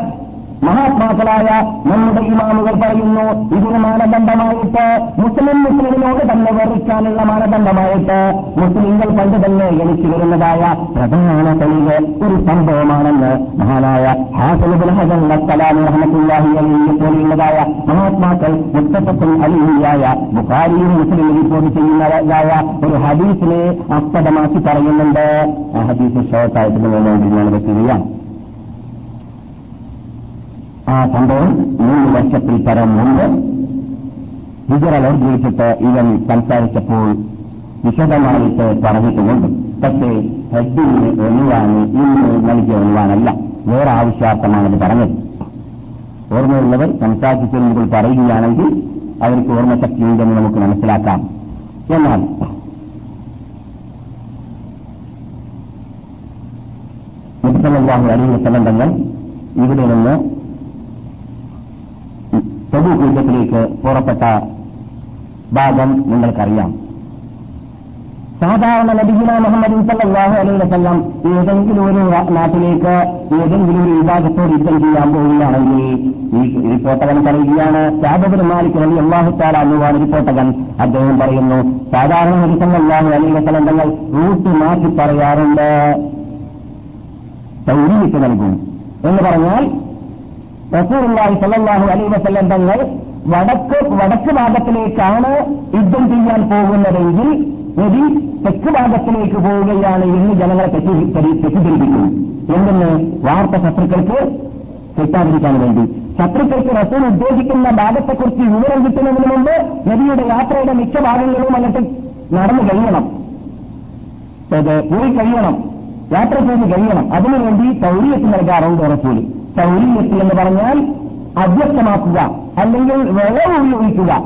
മഹാത്മാക്കളായ നമ്മുടെ ഇമാമുകൾ പറയുന്നു ഇതിന് മാനദണ്ഡമായിട്ട് മുസ്ലിം മുസ്ലിമിനോട് തന്നെ വെറുക്കാനുള്ള മാനദണ്ഡമായിട്ട് മുസ്ലിങ്ങൾ പണ്ട് തന്നെ എനിക്ക് വരുന്നതായ പ്രധാന തെളിവ് ഒരു സംഭവമാണെന്ന് മഹാനായ പോലെയുള്ളതായ മഹാത്മാക്കൾ മുത്തപ്പത്തും അലിയായ ബുഖാരിയും മുസ്ലിം റിപ്പോർട്ട് ചെയ്യുന്നതായ ഒരു ഹദീസിനെ അസ്പദമാക്കി പറയുന്നുണ്ട്. ആ ഹദീസ് ഷോർട്ടായിട്ട് വേണ്ടി ഞാൻ ആ സംഭവം മൂന്ന് വർഷത്തിൽ പരം മുമ്പ് ഹിജറ നിർദ്ദേശിച്ചിട്ട് ഇവൻ സംസാരിച്ചപ്പോൾ വിശദമായിട്ട് പറഞ്ഞിട്ടുമുണ്ട്. പക്ഷേ ഹെഡിന് ഒഴിവാണ് ഇന്ന് നൽകിയ ഒഴിവാണല്ല. വേറെ ആവശ്യാർത്ഥമാണത് പറഞ്ഞത്. ഓർമ്മയുള്ളവർ സംസാരിച്ചതിനുകൾ പറയുകയാണെങ്കിൽ അവർക്ക് ഓർമ്മശക്തി ഉണ്ടെന്ന് നമുക്ക് മനസ്സിലാക്കാം. എന്നാൽ മുത്തലാഹു അലി വസലം ഇവിടെ നിന്ന് പൊതു യുദ്ധത്തിലേക്ക് പുറപ്പെട്ട ഭാഗം നിങ്ങൾക്കറിയാം. സാധാരണ നബിഗുന മുഹമ്മദ് സല്ലാഹു അലൈഹി വസല്ലം ഏതെങ്കിലും ഒരു നാട്ടിലേക്ക് ഏതെങ്കിലും ഒരു വിഭാഗത്തോട് യുദ്ധം ചെയ്യാൻ പോവുകയാണെങ്കിൽ ഈ റിപ്പോർട്ടകൻ പറയുകയാണ് സാബബിന് മാലിക് അലി അള്ളാഹുത്താല എന്നുവാണ് റിപ്പോർട്ടകൻ അദ്ദേഹം പറയുന്നു സാധാരണ നബി സല്ലാഹു അലൈഹി വസല്ലം തങ്ങൾ റൂട്ട് മാറ്റി പറയാറുണ്ട്. സൗരിയിട്ട് നൽകും. എന്ന് പറഞ്ഞാൽ റസൂറുള്ളാഹി സല്ലാഹു അലൈഹി വസല്ലം തങ്ങൾ വടക്ക് വടക്ക് ഭാഗത്തിലേക്കാണ് യുദ്ധം ചെയ്യാൻ പോകുന്നതെങ്കിൽ നബി തെക്ക് ഭാഗത്തിലേക്ക് പോവുകയാണ് എന്ന് ജനങ്ങളെ തെറ്റിദ്ധരിപ്പിക്കുന്നു. എന്തെന്ന് വാർത്ത ശത്രുക്കൾക്ക് കിട്ടാതിരിക്കാൻ വേണ്ടി. ശത്രുക്കൾക്ക് റസൂൽ ഉദ്ദേശിക്കുന്ന ഭാഗത്തെക്കുറിച്ച് വിവരം കിട്ടുന്നതിന് മുമ്പ് നബിയുടെ യാത്രയുടെ മിക്ക ഭാഗങ്ങളും അങ്ങോട്ട് നടന്നു കഴിയണം. പോയി കഴിയണം. യാത്ര ചെയ്ത് കഴിയണം. അതിനുവേണ്ടി സൗര്യത്ത് നൽകാറുണ്ട് റസൂൽ സൗര്യത്ത് എന്ന് പറഞ്ഞാൽ അവ്യക്തമാക്കുക അല്ലെങ്കിൽ വിളവ് ഉപയോഗിക്കുക.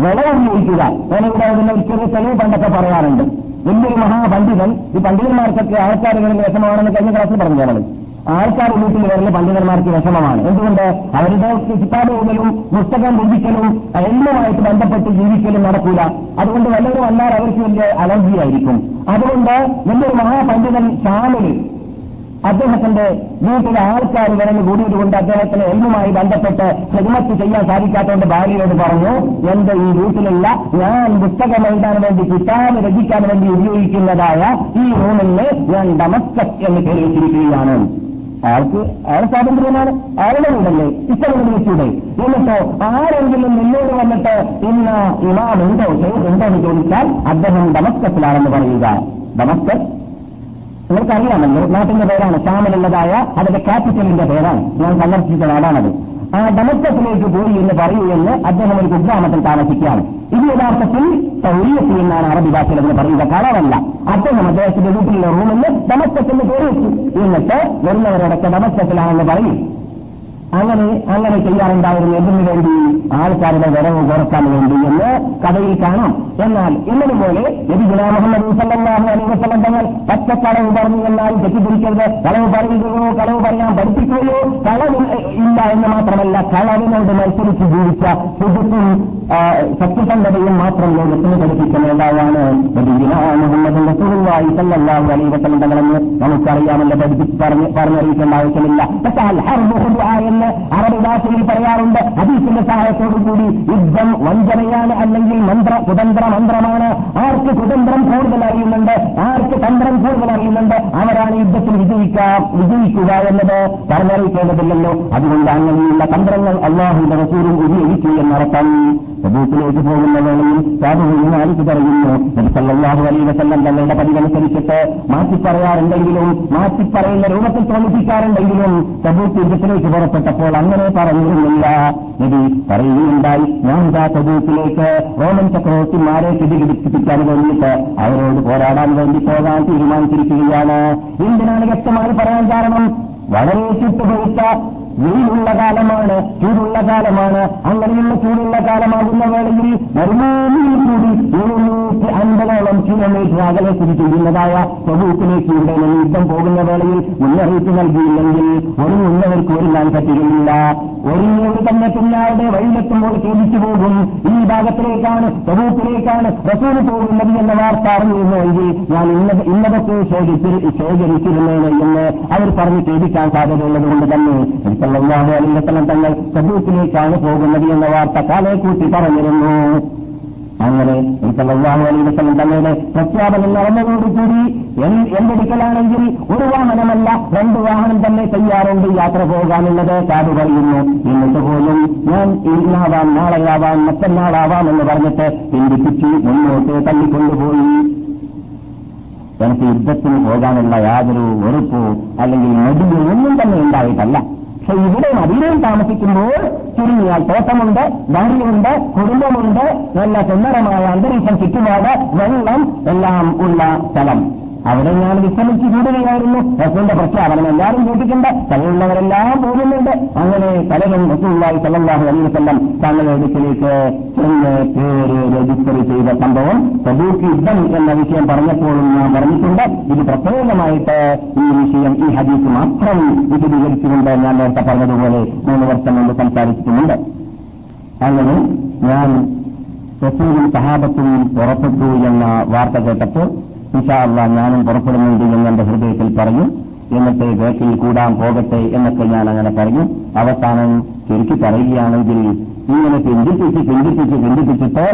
വിളവ് ഉപയോഗിക്കുക. ഞാനിവിടെ അതിന്റെ ചെറിയ തെളിവ് പണ്ടൊക്കെ പറയാറുണ്ട്. വലിയൊരു മഹാപണ്ഡിതൻ ഈ പണ്ഡിതന്മാർക്കൊക്കെ ആൾക്കാർ ഇങ്ങനെ വിഷമമാണെന്ന് കഴിഞ്ഞ ക്ലാസ്സിൽ പറഞ്ഞു ഞങ്ങൾ ആൾക്കാർ വീട്ടിൽ വരുന്ന പണ്ഡിതന്മാർക്ക് വിഷമമാണ്. എന്തുകൊണ്ട്? അവരുടെ കിതാബുകളും പുസ്തകം രചിക്കലും എല്ലാമായിട്ട് ബന്ധപ്പെട്ട് ജീവിക്കലും നടക്കൂല. അതുകൊണ്ട് വല്ലവരും വന്നാൽ അവർക്ക് വലിയ അലർജിയായിരിക്കും. അതുകൊണ്ട് വലിയൊരു മഹാപണ്ഡിതൻ ഷാമിൽ അദ്ദേഹത്തിന്റെ വീട്ടിലെ ആൾക്കാർ വരഞ്ഞ് കൂടിയതുകൊണ്ട് അദ്ദേഹത്തിന് എല്ലുമായി ബന്ധപ്പെട്ട് ഹിമത്ത് ചെയ്യാൻ സാധിക്കാത്തതുകൊണ്ട് ഭാര്യയോട് പറഞ്ഞു എന്റെ ഈ വീട്ടിലുള്ള ഞാൻ പുസ്തകം എഴുതാൻ വേണ്ടി കിതാബ് രചിക്കാൻ വേണ്ടി ഉപയോഗിക്കുന്നതായ ഈ റൂമിന് ഞാൻ ഡമസ്കസ് എന്ന് പേര് വെച്ചിരിക്കുകയാണ് ആൾക്ക് അയാൾ സ്വാതന്ത്ര്യമാണ്. അയാളുടെ വീടല്ലേ? ഇഷ്ടമുള്ള വിളിച്ചൂടെ എന്നിട്ടോ ആരെങ്കിലും നിന്നോട് വന്നിട്ട് ഇന്ന് ഇമാമുണ്ടോ? ഉണ്ടോ എന്ന് ചോദിച്ചാൽ അദ്ദേഹം ഡമസ്കസിലാണെന്ന് പറയുക. ഡമസ്കസ് നിങ്ങൾക്കറിയാമല്ലോ നാട്ടിന്റെ പേരാണ് ഷാമിലുള്ളതായ അതിന്റെ ക്യാപിറ്റലിന്റെ പേരാണ്. ഞാൻ സന്ദർശിച്ച നാടാണത്. ആ ഡമസ്കസിലേക്ക് പോയി എന്ന് പറയൂ എന്ന് അദ്ദേഹം ഒരു കുഗ്രാമത്തിൽ താമസിക്കുകയാണ്. ഇത് യഥാർത്ഥത്തിൽ സൗര്യത്തിൽ എന്നാണ് അറബി ഭാഷയിൽ അതിന് പറയുക കളറല്ല അദ്ദേഹം അദ്ദേഹത്തിന്റെ വീട്ടിലുള്ള റൂമിൽ ഡമസ്കസിന് വെച്ചു. എന്നിട്ട് വരുന്നവരോടൊക്കെ ഡമസ്കസിലാണെന്ന് പറയും. അങ്ങനെ അങ്ങനെ ചെയ്യാറുണ്ടായിരുന്നു എന്തിനു വേണ്ടി ആൾക്കാരുടെ വരവ് കുറയ്ക്കാൻ വേണ്ടി എന്ന് കഥയിൽ കാണാം. എന്നാൽ എന്നതുപോലെ നബിഗുല മുഹമ്മദ് സല്ലാഹു അലൈഹി വസ്ലം തങ്ങൾ പച്ചക്കളവ് പറഞ്ഞു എന്നാൽ തെറ്റിദ്ധരിക്കരുത്. കളവ് പറയുകയോ കളവ് പറയാൻ പഠിപ്പിക്കുകയോ കളവ് ഇല്ല എന്ന് മാത്രമല്ല കളവിനോട് മത്സരിച്ച് ജീവിച്ച സുഖത്തും സത്യസന്ധതയും മാത്രം ലോകത്തിന് പഠിപ്പിച്ച നേതാവാണ് നബിഗുല മുഹമ്മദ് റസൂലുള്ളാഹി സല്ലല്ലാഹു അലൈഹി വസല്ലം തങ്ങളെന്ന് നമുക്കറിയാമല്ലോ പഠിപ്പിച്ച് പറഞ്ഞറിയിക്കേണ്ട ആവശ്യമില്ല. പക്ഷേ അൽ ഹർബ് എന്ന് അറബ് ഭാഷയിൽ പറയാറുണ്ട്. ഹദീസിന്റെ സഹായത്തോടു കൂടി യുദ്ധം വഞ്ചനയാണ് അല്ലെങ്കിൽ മന്ത്ര കുതന്ത്ര മന്ത്രമാണ്. ആർക്ക് കുതന്ത്രം കൂടുതൽ അറിയുന്നുണ്ട് ആർക്ക് തന്ത്രം കൂടുതൽ അറിയുന്നുണ്ട് അവരാണ് യുദ്ധത്തിൽ വിജയിക്കാം വിജയിക്കുക എന്നത് പറഞ്ഞറിയിക്കേണ്ടതില്ലല്ലോ. അതുകൊണ്ട് അങ്ങനെയുള്ള തന്ത്രങ്ങൾ അള്ളാഹുന്റെ റസൂലും ഉപയോഗിച്ചു എന്നർത്ഥം സബൂത്തിലേക്ക് പോകുന്ന വേളയിൽ സാധുവിന് ആർക്ക് പറയുന്നു സല്ലാഹു അലൈ വസല്ലം തങ്ങളുടെ പതിവനുസരിച്ചിട്ട് മാറ്റിപ്പറയാറുണ്ടെങ്കിലും മാറ്റിപ്പറയുന്ന രൂപത്തിൽ തോന്നിപ്പിക്കാറുണ്ടെങ്കിലും സബൂത്ത് യുദ്ധത്തിലേക്ക് പുറപ്പെട്ടപ്പോൾ അങ്ങനെ പറഞ്ഞിരുന്നില്ല. നബി പറയുകയുണ്ടായി ഞാൻ ഇതാ സബൂത്തിലേക്ക് റോമൻ ചക്രവർത്തിമാരെ പിടികിടിപ്പിക്കാൻ വേണ്ടിയിട്ട് അവരോട് പോരാടാൻ വേണ്ടി പോകാൻ തീരുമാനിച്ചിരിക്കുകയാണ്. എന്തിനാണ് വ്യക്തമായി പറയാൻ കാരണം? വളരെ ചുട്ടുപൊഴുത്ത വെയിലുള്ള കാലമാണ് ചൂടുള്ള കാലമാണ്. അങ്ങനെയുള്ള ചൂടുള്ള കാലമാകുന്ന വേളയിൽ മരുഭൂമിയിൽ കൂടി എഴുന്നൂറ്റി അൻപതോളം കിലോമീറ്റർ അകലെ സ്ഥിതി ചെയ്യുന്നതായ സ്വഭൂത്തിലേക്ക് ഇവിടെ യുദ്ധം പോകുന്ന വേളയിൽ മുന്നറിയിപ്പ് നൽകിയില്ലെങ്കിൽ ഒരു ഉള്ളവർക്ക് ഒരുങ്ങാൻ പറ്റുകയില്ല ഒരുങ്ങിയവർ തന്നെ പിന്നാളുടെ വഴിയിലെത്തുമ്പോൾ ചോദിച്ചു പോകും. ഈ ഭാഗത്തിലേക്കാണ് സ്വഭൂത്തിലേക്കാണ് റസൂൽ പോകുന്നത് എന്ന വാർത്ത അറിഞ്ഞിരുന്നുവെങ്കിൽ ഞാൻ ഇന്നത് ഇന്നതൊക്കെ ശേഖരിച്ചിരുന്നേനെ എന്ന് അവർ പറഞ്ഞ് കേൾപ്പിക്കാൻ സാധ്യതയുള്ളത് കൊണ്ട് തന്നെ സല്ലാഹു അലൈഹി വസ്ലം തങ്ങൾ സബൂത്തിലേക്കാണ് പോകുന്നത് എന്ന വാർത്ത കാലെ കൂട്ടി പറഞ്ഞിരുന്നു. അങ്ങനെ സല്ലാഹു അലൈഹി വസ്ലം തങ്ങളുടെ പ്രഖ്യാപനം നടന്നതോടുകൂടി എന്റെ അടുക്കലാണെങ്കിൽ ഒരു വാഹനമല്ല രണ്ട് വാഹനം തന്നെ തയ്യാറുണ്ട് യാത്ര പോകാനുള്ളത്. കാത് പറയുന്നു എന്നിട്ട് പോലും ഞാൻ ഇന്നാവാം നാളെയാവാം മറ്റന്നാളാവാം എന്ന് പറഞ്ഞിട്ട് ചിന്തിപ്പിച്ച് മുന്നോട്ട് തള്ളിക്കൊണ്ടുപോയി. എനിക്ക് യുദ്ധത്തിന് പോകാനുള്ള യാതൊരു വെറുപ്പോ അല്ലെങ്കിൽ മടിയോ ഒന്നും തന്നെ ഉണ്ടായിട്ടല്ല. പക്ഷെ ഇവിടെ മദീനയിൽ താമസിക്കുമ്പോൾ ചുരുങ്ങിയാൽ തോട്ടമുണ്ട് ഭാര്യയുണ്ട് കുടുംബമുണ്ട് നല്ല സുന്ദരമായ അന്തരീക്ഷം ചുറ്റുപാട് വെള്ളം എല്ലാം ഉള്ള സ്ഥലം. അവിടെ ഞാൻ വിശ്രമിച്ചു കൂടുകയായിരുന്നു റസൂലിന്റെ പ്രഖ്യാപനം എല്ലാവരും കേട്ടിട്ടുണ്ട് തലയുള്ളവരെല്ലാം പോകുന്നുണ്ട്. അങ്ങനെ പലരും റസൂള്ളായി സല്ലാഹു അലൈവല്ലം തങ്ങളുടെ അടുക്കിലേക്ക് ചെന്ന് പേര് രജിസ്റ്റർ ചെയ്ത സംഭവം തബൂക്ക് യുദ്ധം എന്ന വിഷയം പറഞ്ഞപ്പോഴും ഞാൻ പറഞ്ഞിട്ടുണ്ട്. ഇത് പ്രത്യേകമായിട്ട് ഈ വിഷയം ഈ ഹദീസ് മാത്രം വിശദീകരിച്ചുകൊണ്ട് ഞാൻ നേരത്തെ പറഞ്ഞതുപോലെ മൂന്ന് വർഷം മുമ്പ് സംസാരിച്ചിട്ടുമുണ്ട് അങ്ങനെ ഞാൻ റസൂലും സഹാബത്തും പുറപ്പെട്ടു എന്ന വാർത്ത കേട്ടപ്പോൾ ഇഷാ അല്ല ഞാനും പുറപ്പെടുന്നുണ്ട് എന്ന് എന്റെ ഹൃദയത്തിൽ പറഞ്ഞു എന്നിട്ട് ബേക്കിൽ കൂടാൻ പോകട്ടെ എന്നൊക്കെ ഞാൻ അങ്ങനെ പറഞ്ഞു അവസാനം ചുരുക്കി പറയുകയാണെങ്കിൽ ഇങ്ങനെ പിന്തിപ്പിച്ച് പിന്തിപ്പിച്ച് പിന്തിപ്പിച്ചിട്ട്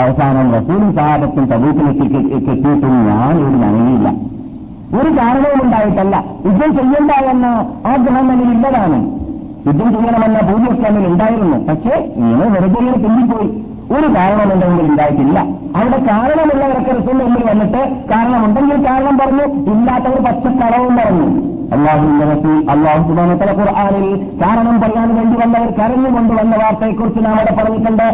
അവസാനം റസൂലും സഹാബത്തും തബൂക്കിലേക്ക് എത്തിയിട്ടും ഞാൻ ഇവിടെ നനയില്ല ഒരു കാരണവും ഉണ്ടായിട്ടല്ല. യുദ്ധം ചെയ്യണ്ട എന്ന ആഗ്രഹം എന്നിൽ ഇല്ലതാണ് യുദ്ധം ചെയ്യണമെന്ന ഭൂമി ഇസ്ലാമിൽ ഉണ്ടായിരുന്നു. പക്ഷേ ഇങ്ങനെ വെറുതെ ഇങ്ങനെ ഒരു കാരണമുണ്ടെങ്കിൽ മുമ്പിൽ ഉണ്ടായിട്ടില്ല. അവിടെ കാരണമുള്ളവരൊക്കെ റസൂൽ മുമ്പിൽ വന്നിട്ട് കാരണമുണ്ടെങ്കിൽ കാരണം പറഞ്ഞു ഇല്ലാത്തവർ പച്ചക്കളവും പറഞ്ഞു. അള്ളാഹുവിന്റെ റസൂൽ അള്ളാഹു സുബാനത്തല ഖുർആാനിൽ കാരണം പറയാൻ വേണ്ടി വന്നവർ കരഞ്ഞുകൊണ്ട് വന്ന വാർത്തയെക്കുറിച്ച് നാം അവിടെ പറഞ്ഞിട്ടുണ്ട്.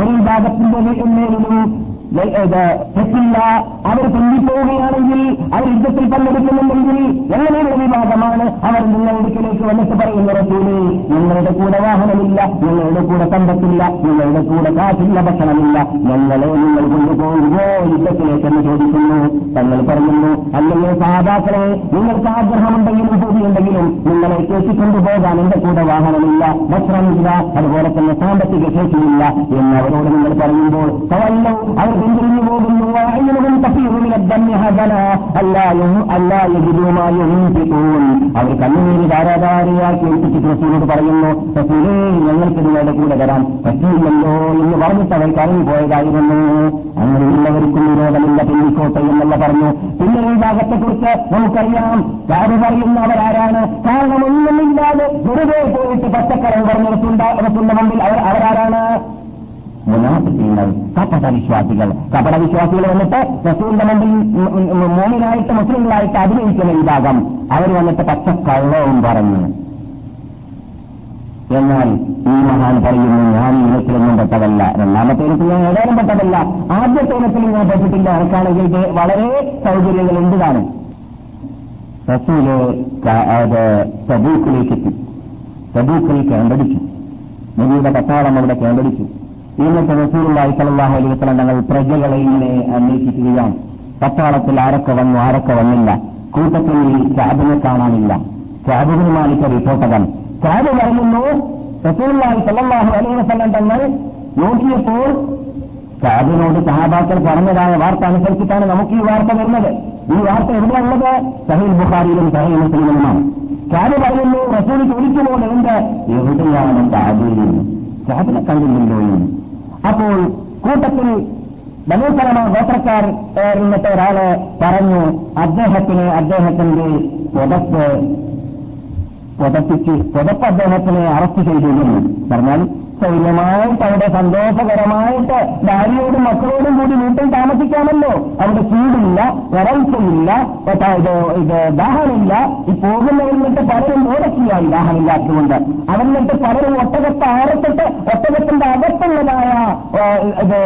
ഒരു വിഭാഗത്തിന്റെ മേലും തെറ്റില്ല അവർ തുല്ലിപ്പോവുകയാണെങ്കിൽ അവർ യുദ്ധത്തിൽ പങ്കെടുക്കുന്നുണ്ടെങ്കിൽ എങ്ങനെയുള്ള വിവാദമാണ്? അവർ നിങ്ങളുടെ വന്നിട്ട് പറയുന്ന റസൂൽ നിങ്ങളുടെ കൂടെ വാഹനമില്ല നിങ്ങളുടെ കൂടെ സമ്പത്തില്ല നിങ്ങളുടെ കൂടെ കാശില്ല ഭക്ഷണമില്ല. ഞങ്ങളെ നിങ്ങൾ കൊണ്ടുപോകുമോ യുദ്ധത്തിലേക്ക് എന്ന് ചോദിക്കുന്നു. തങ്ങൾ പറയുന്നു അല്ലെങ്കിൽ സാധാക്കളെ നിങ്ങൾക്ക് ആഗ്രഹമുണ്ടെങ്കിലും ഭൂമിയുണ്ടെങ്കിലും നിങ്ങളെ കേട്ടിക്കൊണ്ടുപോകാൻ എന്റെ കൂടെ വാഹനമില്ല ഭക്ഷണമില്ല അതുപോലെ തന്നെ സാമ്പത്തിക ശേഷിയില്ല എന്ന് അവരോട് നിങ്ങൾ പറയുമ്പോൾ അവർ പിന്തിരിഞ്ഞു പോകുന്നു. അവർ കണ്ണുനീര് ധാരാധാരയാക്കി ഒപ്പിച്ചിട്ട് റസൂലോട് പറയുന്നു റസൂലേ ഞങ്ങൾക്ക് നിങ്ങളുടെ കൂടെ വരാൻ പറ്റിയില്ലല്ലോ എന്ന് പറഞ്ഞിട്ട് അവർ കറങ്ങി പോയതായിരുന്നു അങ്ങനെയുള്ളവർക്കും വിരോധമില്ല പിന്നിക്കോട്ടെ എന്നല്ല പറഞ്ഞു. പിന്നെ ഈ ഭാഗത്തെക്കുറിച്ച് നമുക്കറിയാം. കാര് പറയുന്നവരാരാണ്. കാരണം ഒന്നുമില്ലാതെ വെറുതെ പോയിട്ട് പച്ചക്കറവ് പറഞ്ഞ റസൂലിന്റെ മുമ്പിൽ അവർ അവരാരാണ്? മുനാഫിക്കീങ്ങൾ കപട വിശ്വാസികൾ. കപട വിശ്വാസികൾ വന്നിട്ട് റസൂലിന്റെ മുമ്പിൽ മോമിനായിട്ട് മുസ്ലിങ്ങളായിട്ട് അഭിനയിക്കുന്ന വിഭാഗം. അവർ വന്നിട്ട് പച്ചക്കള്ളവും പറഞ്ഞു. എന്നാൽ ഈ മഹാൻ പറയുന്നു ഞാൻ ഇനത്തിലൊന്നും പെട്ടതല്ല. രണ്ടാമത്തെ ഇനത്തിൽ ഞാൻ ഏതാനും പെട്ടതല്ല. ആദ്യത്തെ ഇനത്തിൽ ഞാൻ പെട്ടിട്ടില്ല. എനിക്കാണെങ്കിൽ വളരെ സൗകര്യങ്ങൾ എന്ത് കാണും റസൂൽ അത് സബൂക്കിലേക്ക് എത്തി. സബൂക്കിൽ കേണ്ടടിച്ചു നബിയുടെ പട്ടാളം അവിടെ കേണ്ടടിച്ചു ഇന്നത്തെ റസൂലുള്ളാഹി സല്ലല്ലാഹു അലൈഹി വസല്ലം തങ്ങൾ പ്രജകളെ ഇങ്ങനെ അന്വേഷിക്കുകയാണ്. പട്ടാളത്തിൽ ആരൊക്കെ വന്നു ആരൊക്കെ വന്നില്ല. കൂട്ടത്തിൽ ക്യാബിനെ കാണാനില്ല. ക്യാബിന് മാലിക്ക റിപ്പോർട്ടകൻ ക്യാബ് പറയുന്നു റസൂലുള്ളാഹി സല്ലല്ലാഹു അലൈഹി വസല്ലം തങ്ങൾ നോക്കിയപ്പോൾ ക്യാബിനോട് സഹാബാക്കൾ പറഞ്ഞതായ വാർത്ത അനുസരിച്ചിട്ടാണ് നമുക്ക് ഈ വാർത്ത വരുന്നത്. ഈ വാർത്ത എവിടെയുള്ളത്? സഹീൽ ബുഖാരിയിലും സഹീൽ മുസ്ലിമിലുമാണ്. ക്യാബ് പറയുന്നു റസൂൽ ചോദിക്കുമ്പോൾ എന്ത്? എവിടെയാണ് ക്യാബിൽ ക്യാബിനെ കണ്ടില്ലല്ലോ എന്ന്. അപ്പോൾ കൂട്ടത്തിൽ ബലൂസലമ ഗോത്രക്കാർ എന്നിട്ട് ഒരാൾ പറഞ്ഞു അദ്ദേഹത്തിന് അദ്ദേഹത്തിന്റെ പുതപ്പ് പുതപ്പിച്ച് പുതപ്പ് അദ്ദേഹത്തിനെ അറസ്റ്റ് ചെയ്തിരുന്നു പറഞ്ഞാൽ സൗര്യമായിട്ട് അവിടെ സന്തോഷകരമായിട്ട് ഭാര്യയോടും മക്കളോടും കൂടി വീട്ടിൽ താമസിക്കാമല്ലോ. അവിടെ ചൂടില്ല വരൾച്ചയില്ല ഇത് ദാഹമില്ല ഈ പോകുന്നവരിലിട്ട് പലരും ഓടക്കിയായി ദാഹമില്ലാത്തതുകൊണ്ട് അവരിലിട്ട് പലരും ഒട്ടകത്തെ ആരത്തിട്ട് ഒട്ടകത്തിന്റെ അകത്തുള്ളതായ ഇത്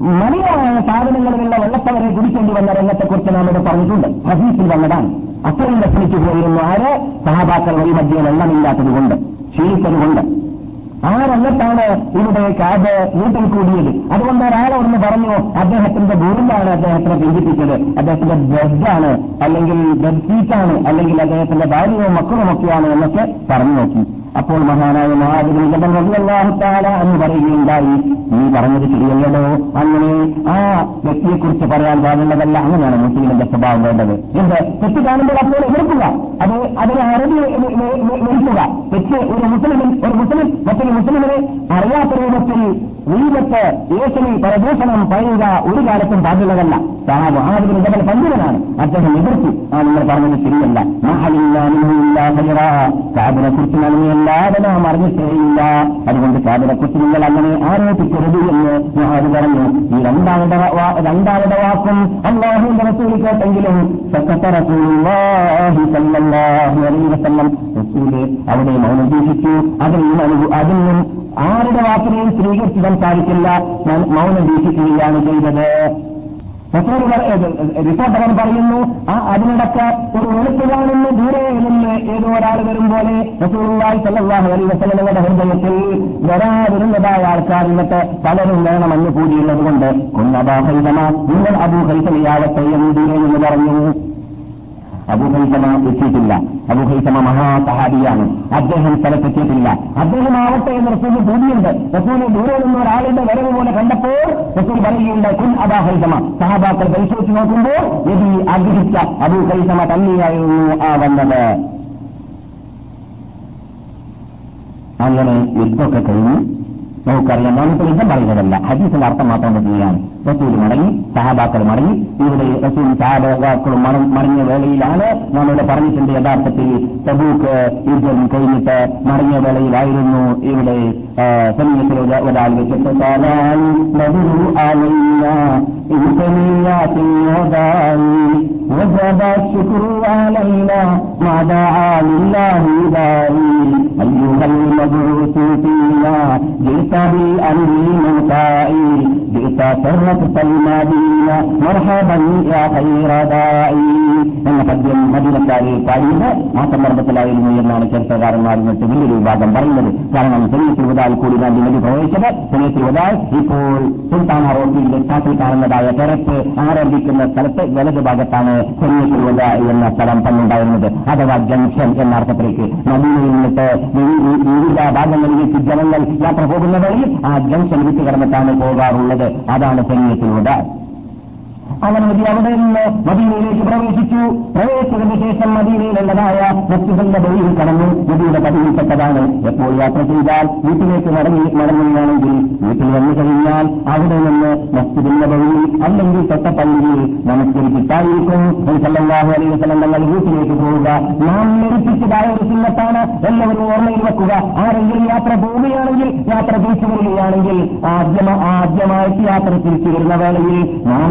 മലിനമായ സാധനങ്ങളിലുള്ള വെള്ളത്തവരെ കുടിക്കേണ്ടി വന്ന രംഗത്തെക്കുറിച്ച് നാം ഇവിടെ പറഞ്ഞിട്ടുണ്ട്. ഹസീസിൽ വന്നതാണ്. അത്രയും ലക്ഷണിച്ചു പോയിരുന്നു ആര്? സഹാബാക്കൾ വഴി മധ്യ വെള്ളമില്ലാത്തതുകൊണ്ട് ക്ഷീണിച്ചതുകൊണ്ട്. ആ രംഗത്താണ് ഇവിടെ കാബ് വീട്ടിൽ കൂടിയത്? അതുകൊണ്ട് ഒരാളോടൊന്ന് പറഞ്ഞു അദ്ദേഹത്തിന്റെ ഗുരുവാണ് അദ്ദേഹത്തിനെ പിന്തിപ്പിച്ചത്. അദ്ദേഹത്തിന്റെ ബെഡാണ് അല്ലെങ്കിൽ ബെഡ് സീറ്റാണ് അല്ലെങ്കിൽ അദ്ദേഹത്തിന്റെ ഭാര്യയോ മക്കളോ ഒക്കെയാണ് എന്നൊക്കെ പറഞ്ഞു നോക്കി. അപ്പോൾ മഹാനായ മഹാദിനാഹുത്താല എന്ന് പറയുകയുണ്ടായി. നീ പറഞ്ഞത് ശരിയല്ലടോ അങ്ങനെ ആ വ്യക്തിയെക്കുറിച്ച് പറയാൻ പാടുള്ളതല്ല. അങ്ങനെയാണ് മുസ്ലിമിന്റെ സ്വഭാവം വേണ്ടത്. എന്ത്? തെറ്റ് കാണുമ്പോൾ അപ്പോൾ എതിർക്കുക. അത് അതിനെ അറബി വെറുക്കുക തെറ്റ് ഒരു മുസ്ലിമിൻ ഒരു മുസ്ലിം മറ്റൊരു മുസ്ലിമിനെ അറിയാത്ത രൂപത്തിൽ നീലത്ത് യേശുവിൽ പരദൂഷണം പറയുക ഒരു കാലത്തും പാടുള്ളതല്ല സഹാബ് ആദ്യം ഇതേപോലെ പണ്ഡിതനാണ്. അദ്ദേഹം എതിർത്തി. ആ നിങ്ങൾ പറഞ്ഞത് ശരിയല്ല. കാബിനെ കുറിച്ച് നന്ദിയല്ലാതെ നാം അറിഞ്ഞിട്ടേയില്ല. അതുകൊണ്ട് കാബിനെ കുറിച്ച് നിങ്ങൾ അങ്ങനെ ആരോപിക്കരുത് എന്ന് ഞാൻ പറഞ്ഞു. ഈ രണ്ടാമത്തെ രണ്ടാമത്തെ വാക്കും അള്ളാഹുവിന്റെ റസൂൽ കേട്ടെങ്കിലും റസൂൽ അവിടെ മൗനം ദീക്ഷിച്ചു അതിൽ അതിനും ആരുടെ വാക്കിനെയും സ്വീകരിച്ച് സാധിക്കില്ല മൗനം വീക്ഷിക്കുകയാണ് ചെയ്തത്. റിപ്പോർട്ടകൻ പറയുന്നു ആ അതിനിടക്ക് ഒരു വെളുപ്പുകാണെന്ന് ദൂരെ നിന്ന് ഏതോ ഒരാൾ വരും പോലെ റസൂറുമായി സല്ലാഹു അലി വസ്ലങ്ങളുടെ ഹൃദയത്തിൽ വരാതിരുന്നതായ ആൾക്കാർ ഇന്നത്തെ പലരും വേണമെന്ന് കൂടിയുള്ളത് കൊണ്ട് ഹൈതമാ നിങ്ങൾ അബൂ ഹൈസമിയാവട്ടെ എന്ന് ദൂരെ നിന്ന് പറഞ്ഞു. അബുഹൈസമ എത്തിയിട്ടില്ല. അബുഹൈസമ മഹാസഹാബിയാണ്. അദ്ദേഹം സ്ഥലത്തെത്തിയിട്ടില്ല. അദ്ദേഹം ആവട്ടെ എന്ന് റസൂൽ ഭൂമിയുണ്ട് റസൂൽ ദൂരെ നിന്ന് ഒരാളുടെ വരവ് പോലെ കണ്ടപ്പോൾ റസൂൽ പറയുകയുണ്ട് കുൻ അബാഹൈസമ സഹാബാക്കൾ പരിശോധിച്ച് നോക്കുമ്പോൾ എതി ആഗ്രഹിച്ച അബുഹൈസമ തന്നെയായിരുന്നു ആ വന്നത്. അങ്ങനെ യുദ്ധമൊക്കെ കഴിഞ്ഞു നമുക്കറിയാം നമുക്ക് യുദ്ധം പറയുന്നതല്ല ഹദീസിന്റെ അർത്ഥം മാത്രം പറ്റുകയാണ് റസൂൽ മടങ്ങി സഹാബാക്കൾ മടങ്ങി ഇവിടെ റസൂൽ സഹാബാക്കളും മടങ്ങിയ വേളയിലാണ് നമ്മളിവിടെ പറഞ്ഞിട്ടുണ്ട് യഥാർത്ഥത്തിൽ തബൂക്ക് യുദ്ധം കഴിഞ്ഞിട്ട് മടങ്ങിയ വേളയിലായിരുന്നു ഇവിടെ സൈന്യത്തിൽ ഒരാൾ വെച്ചിട്ട് وجب الشكر علينا ما دعا لله داعي أيها المبعوث فينا جئت بالأمر منقائي جئت شرفت المدينة مرحبا يا خير داعي എന്ന പദ്യം മദീനക്കാരെ പാടിയത് ആ സന്ദർഭത്തിലായിരുന്നു എന്നാണ് ചരിത്രകാരന്മാരിന്നത്തെ വലിയൊരു വിഭാഗം പറയുന്നത് കാരണം സെനീത്തിൽ ഉദാൽ കൂടി വേണ്ടി നദി പ്രവേശിച്ചത് സെനീത്തിൽ ഉദാൽ ഇപ്പോൾ സുൽത്താന റോഡിന്റെ സ്ഥാപ്പിൽ കാണുന്നതായ തെരക്ക് ആരംഭിക്കുന്ന സ്ഥലത്ത് വലതു ഭാഗത്താണ് സെനീത്തിൽ ഉദ എന്ന സ്ഥലം തന്നുണ്ടായിരുന്നത് അഥവാ ജംഗ്ഷൻ എന്ന അർത്ഥത്തിലേക്ക് നദിയിൽ നിന്നിട്ട് വിവിധ ഭാഗങ്ങളിലേക്ക് ജനങ്ങൾ യാത്ര പോകുന്ന വേളയിൽ ആ ജംഗ്ഷൻ വിട്ടു കടന്നിട്ടാണ് പോകാറുള്ളത് അതാണ് സെനീത്തിൽ ഉദാൽ അങ്ങനെ നബി അവിടെ നിന്ന് മദീനയിലേക്ക് പ്രവേശിച്ചു. പ്രവേശിച്ചതിന് ശേഷം മദീനയിലുള്ളതായ മസ്ജിദിന്റെ ബലിയിൽ കടന്നു. നബിയുടെ പതിവിൽപ്പെട്ടതാണ് എപ്പോൾ യാത്ര ചെയ്താൽ വീട്ടിലേക്ക് മടങ്ങി മടങ്ങുകയാണെങ്കിൽ വീട്ടിൽ വന്നു കഴിഞ്ഞാൽ അവിടെ നിന്ന് മസ്ജിദിന്റെ ബലിയിൽ അല്ലെങ്കിൽ തൊട്ട പള്ളിയിൽ നമസ്കരിച്ചിട്ടായിരിക്കും സല്ലാഹു അലൈഹി വസല്ലം തങ്ങൾ വീട്ടിലേക്ക് പോവുക. നാം ലഭിച്ചതായ ഒരു ചിഹ്നത്താണ് എല്ലാവരും ഓർമ്മയിൽ വെക്കുക. ആരെങ്കിലും യാത്ര പോവുകയാണെങ്കിൽ യാത്ര തിരിച്ചു വരികയാണെങ്കിൽ ആദ്യം ആദ്യമായിട്ട് യാത്ര തിരിച്ചു വരുന്ന വേളയിൽ നാം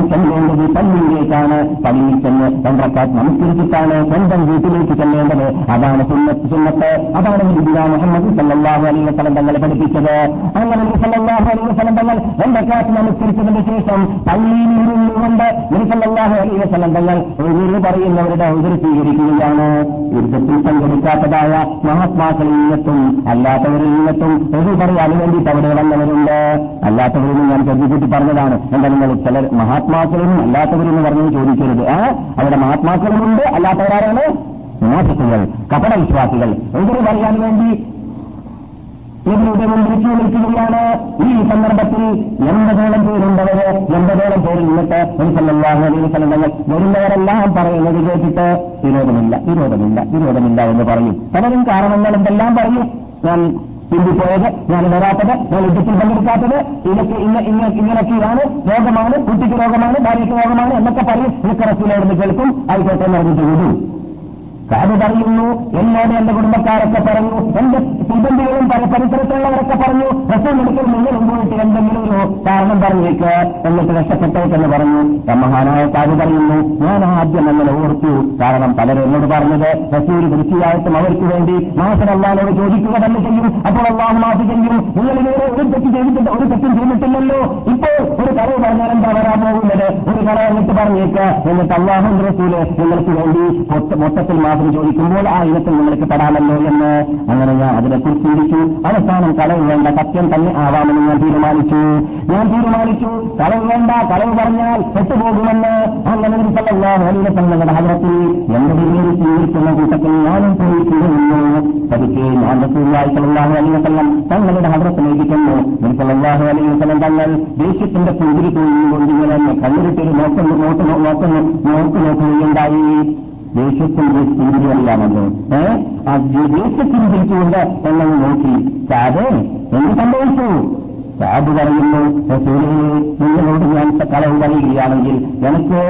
ചെല്ലേണ്ടത് പള്ളിയിലേക്കാണ് പള്ളിയിൽ ചെന്ന് തന്ത്രക്കാർ നമസ്കരിച്ചിട്ടാണ് സ്വന്തം വീട്ടിലേക്ക് ചെല്ലേണ്ടത്. അതാണ് സുന്നത്ത് സുന്നത്ത്. അതാണ് നബിദിന മുഹമ്മദ് സല്ലാഹു അലൈഹി വസല്ലം തങ്ങളെ പഠിപ്പിച്ചത്. അങ്ങനെ സല്ലാഹു അലൈഹി വസല്ലം തങ്ങൾ രണ്ടക്കാത്ത് നമസ്കരിച്ചതിന് ശേഷം പള്ളിയിൽ ഇരുന്നുകൊണ്ട് സല്ലാഹു അലൈഹി വസല്ലം തങ്ങൾ എതിര് പറയുന്നവരുടെ എതിര് സ്വീകരിക്കുകയാണ്. യുദ്ധത്തിൽ പങ്കെടുക്കാത്തതായ മഹാത്മാക്കളിൽ നിന്നെത്തും അല്ലാത്തവരിൽ നിന്നെത്തും ഒഴിവ് പറയാൻ വേണ്ടിയിട്ട് അവിടെ വന്നവരുണ്ട്. അല്ലാത്തവരിൽ ഞാൻ കരുതിക്കൂട്ടി പറഞ്ഞതാണ്. എന്താ നിങ്ങൾ ചില മഹാത്മാക്കളിൽ അല്ലാത്തവരെന്ന് പറഞ്ഞു ചോദിക്കരുത്. ആ അവരുടെ മഹാത്മാക്കളുമുണ്ട് അല്ലാത്തവരാരാണ്? മോശത്തുകൾ കപട വിശ്വാസികൾ എതിര് പറയാൻ വേണ്ടി ഇതിലൂടെ വിളിച്ചു വിളിക്കുകയാണ്. ഈ സന്ദർഭത്തിൽ എൺപതോളം പേരുണ്ടവര് എൺപതോളം പേര് നിന്നിട്ട് എനിക്കല്ലാഹു അലൈഹി സ്ഥലങ്ങൾ വരുന്നവരെല്ലാം പറയുന്നത് കേട്ടിട്ട് വിരോധമില്ല വിരോധമില്ല വിരോധമില്ല എന്ന് പറയും. പലരും കാരണങ്ങൾ എന്തെല്ലാം പറയും? ഞാൻ പിന്തിപ്പോയത് ഞാൻ വരാത്തത് ഞാൻ യുദ്ധത്തിൽ പങ്കെടുക്കാത്തത് ഇതൊക്കെ ഇന്ന ഇങ്ങനെയൊക്കെയാണ് രോഗമാണ് കുട്ടിക്ക് രോഗമാണ് ഭാര്യയ്ക്ക് രോഗമാണ് എന്നൊക്കെ പറയും. ഈ റസൂലോട് കേൾക്കും. ആയിക്കോട്ടെ എന്ന് വിടും. അത് പറയുന്നു എന്നോട് എന്റെ കുടുംബക്കാരൊക്കെ പറഞ്ഞു എന്റെ സിബന്ധികളും പരിസരത്തുള്ളവരൊക്കെ പറഞ്ഞു റസൂൽ എടുക്കൽ നിങ്ങൾ പോയിട്ട് എന്തെങ്കിലും ഒരു കാരണം പറഞ്ഞേക്ക് എന്നിട്ട് രക്ഷപ്പെട്ടേക്കെന്ന് പറഞ്ഞു. മഹാനായ കാത് പറയുന്നു ഞാൻ ആദ്യം അങ്ങനെ ഓർത്തു കാരണം പലരും എന്നോട് പറഞ്ഞത് റസൂര് തീർച്ചയായിട്ടും അവർക്ക് വേണ്ടി മാസം അള്ളാനോട് ചോദിക്കുക തന്നെ ചെയ്യും അപ്പോൾ അള്ളാഹ് മാറ്റി ചെയ്യും. നിങ്ങൾ ഇതുവരെ ഒരു തെറ്റ് ചെയ്തിട്ടില്ല ഒരു തെറ്റും ചെയ്തിട്ടില്ലല്ലോ. ഇപ്പോൾ ഒരു കഥ പറഞ്ഞാൽ എന്താ വരാൻ പോകുന്നത്? ഒരു കഥ എന്നിട്ട് പറഞ്ഞേക്ക് എന്നിട്ട് അള്ളാഹു റസൂൽ നിങ്ങൾക്ക് വേണ്ടി മൊത്തത്തിൽ മാത്രം ചോദിക്കുമ്പോൾ ആ ഇനത്തിൽ നിങ്ങൾക്ക് പെടാമല്ലോ എന്ന് അങ്ങനെ ഞാൻ അതിനെക്കുറിച്ച് ചിന്തിച്ചു. അവസാനം കളവ് വേണ്ട സത്യം തന്നെ ആവാമെന്ന് ഞാൻ തീരുമാനിച്ചു. ഞാൻ തീരുമാനിച്ചു കളവ് വേണ്ട കളവ് പറഞ്ഞാൽ പെട്ടുപോകുമെന്ന് അങ്ങനെ വലിയ തങ്ങളുടെ ഹജറത്തിൽ എന്റെ പേര് ചിന്തിക്കുന്ന കൂട്ടത്തിൽ ഞാനും പോയിരിക്കുന്നു പതുക്കെ ഞാൻ അലൈഹി വസല്ലം തങ്ങളുടെ ഹജറത്തിലേക്ക് ചെന്നു. അലൈഹി വസല്ലം തങ്ങൾ ദേഷ്യത്തിന്റെ പുതിരി കൊണ്ട് ഇങ്ങനെ കണ്ണിരിട്ടൊരു നോക്കുന്നു നോക്കുന്നു നോക്കുന്നു നോക്ക് നോക്കുകയുണ്ടായി ദേഷ്യത്തിന്റെ സ്ഥിതിയല്ലാണല്ലോ ഏ? ആ ദേഷ്യത്തിന് തിരിച്ചുകൊണ്ട് എന്നെ നോക്കി. സാബ് എന്ത് സംഭവിച്ചു? സാബ് പറയുന്നു നിങ്ങളോട് ഞാൻ കളവ് പറയുകയാണെങ്കിൽ എനിക്ക്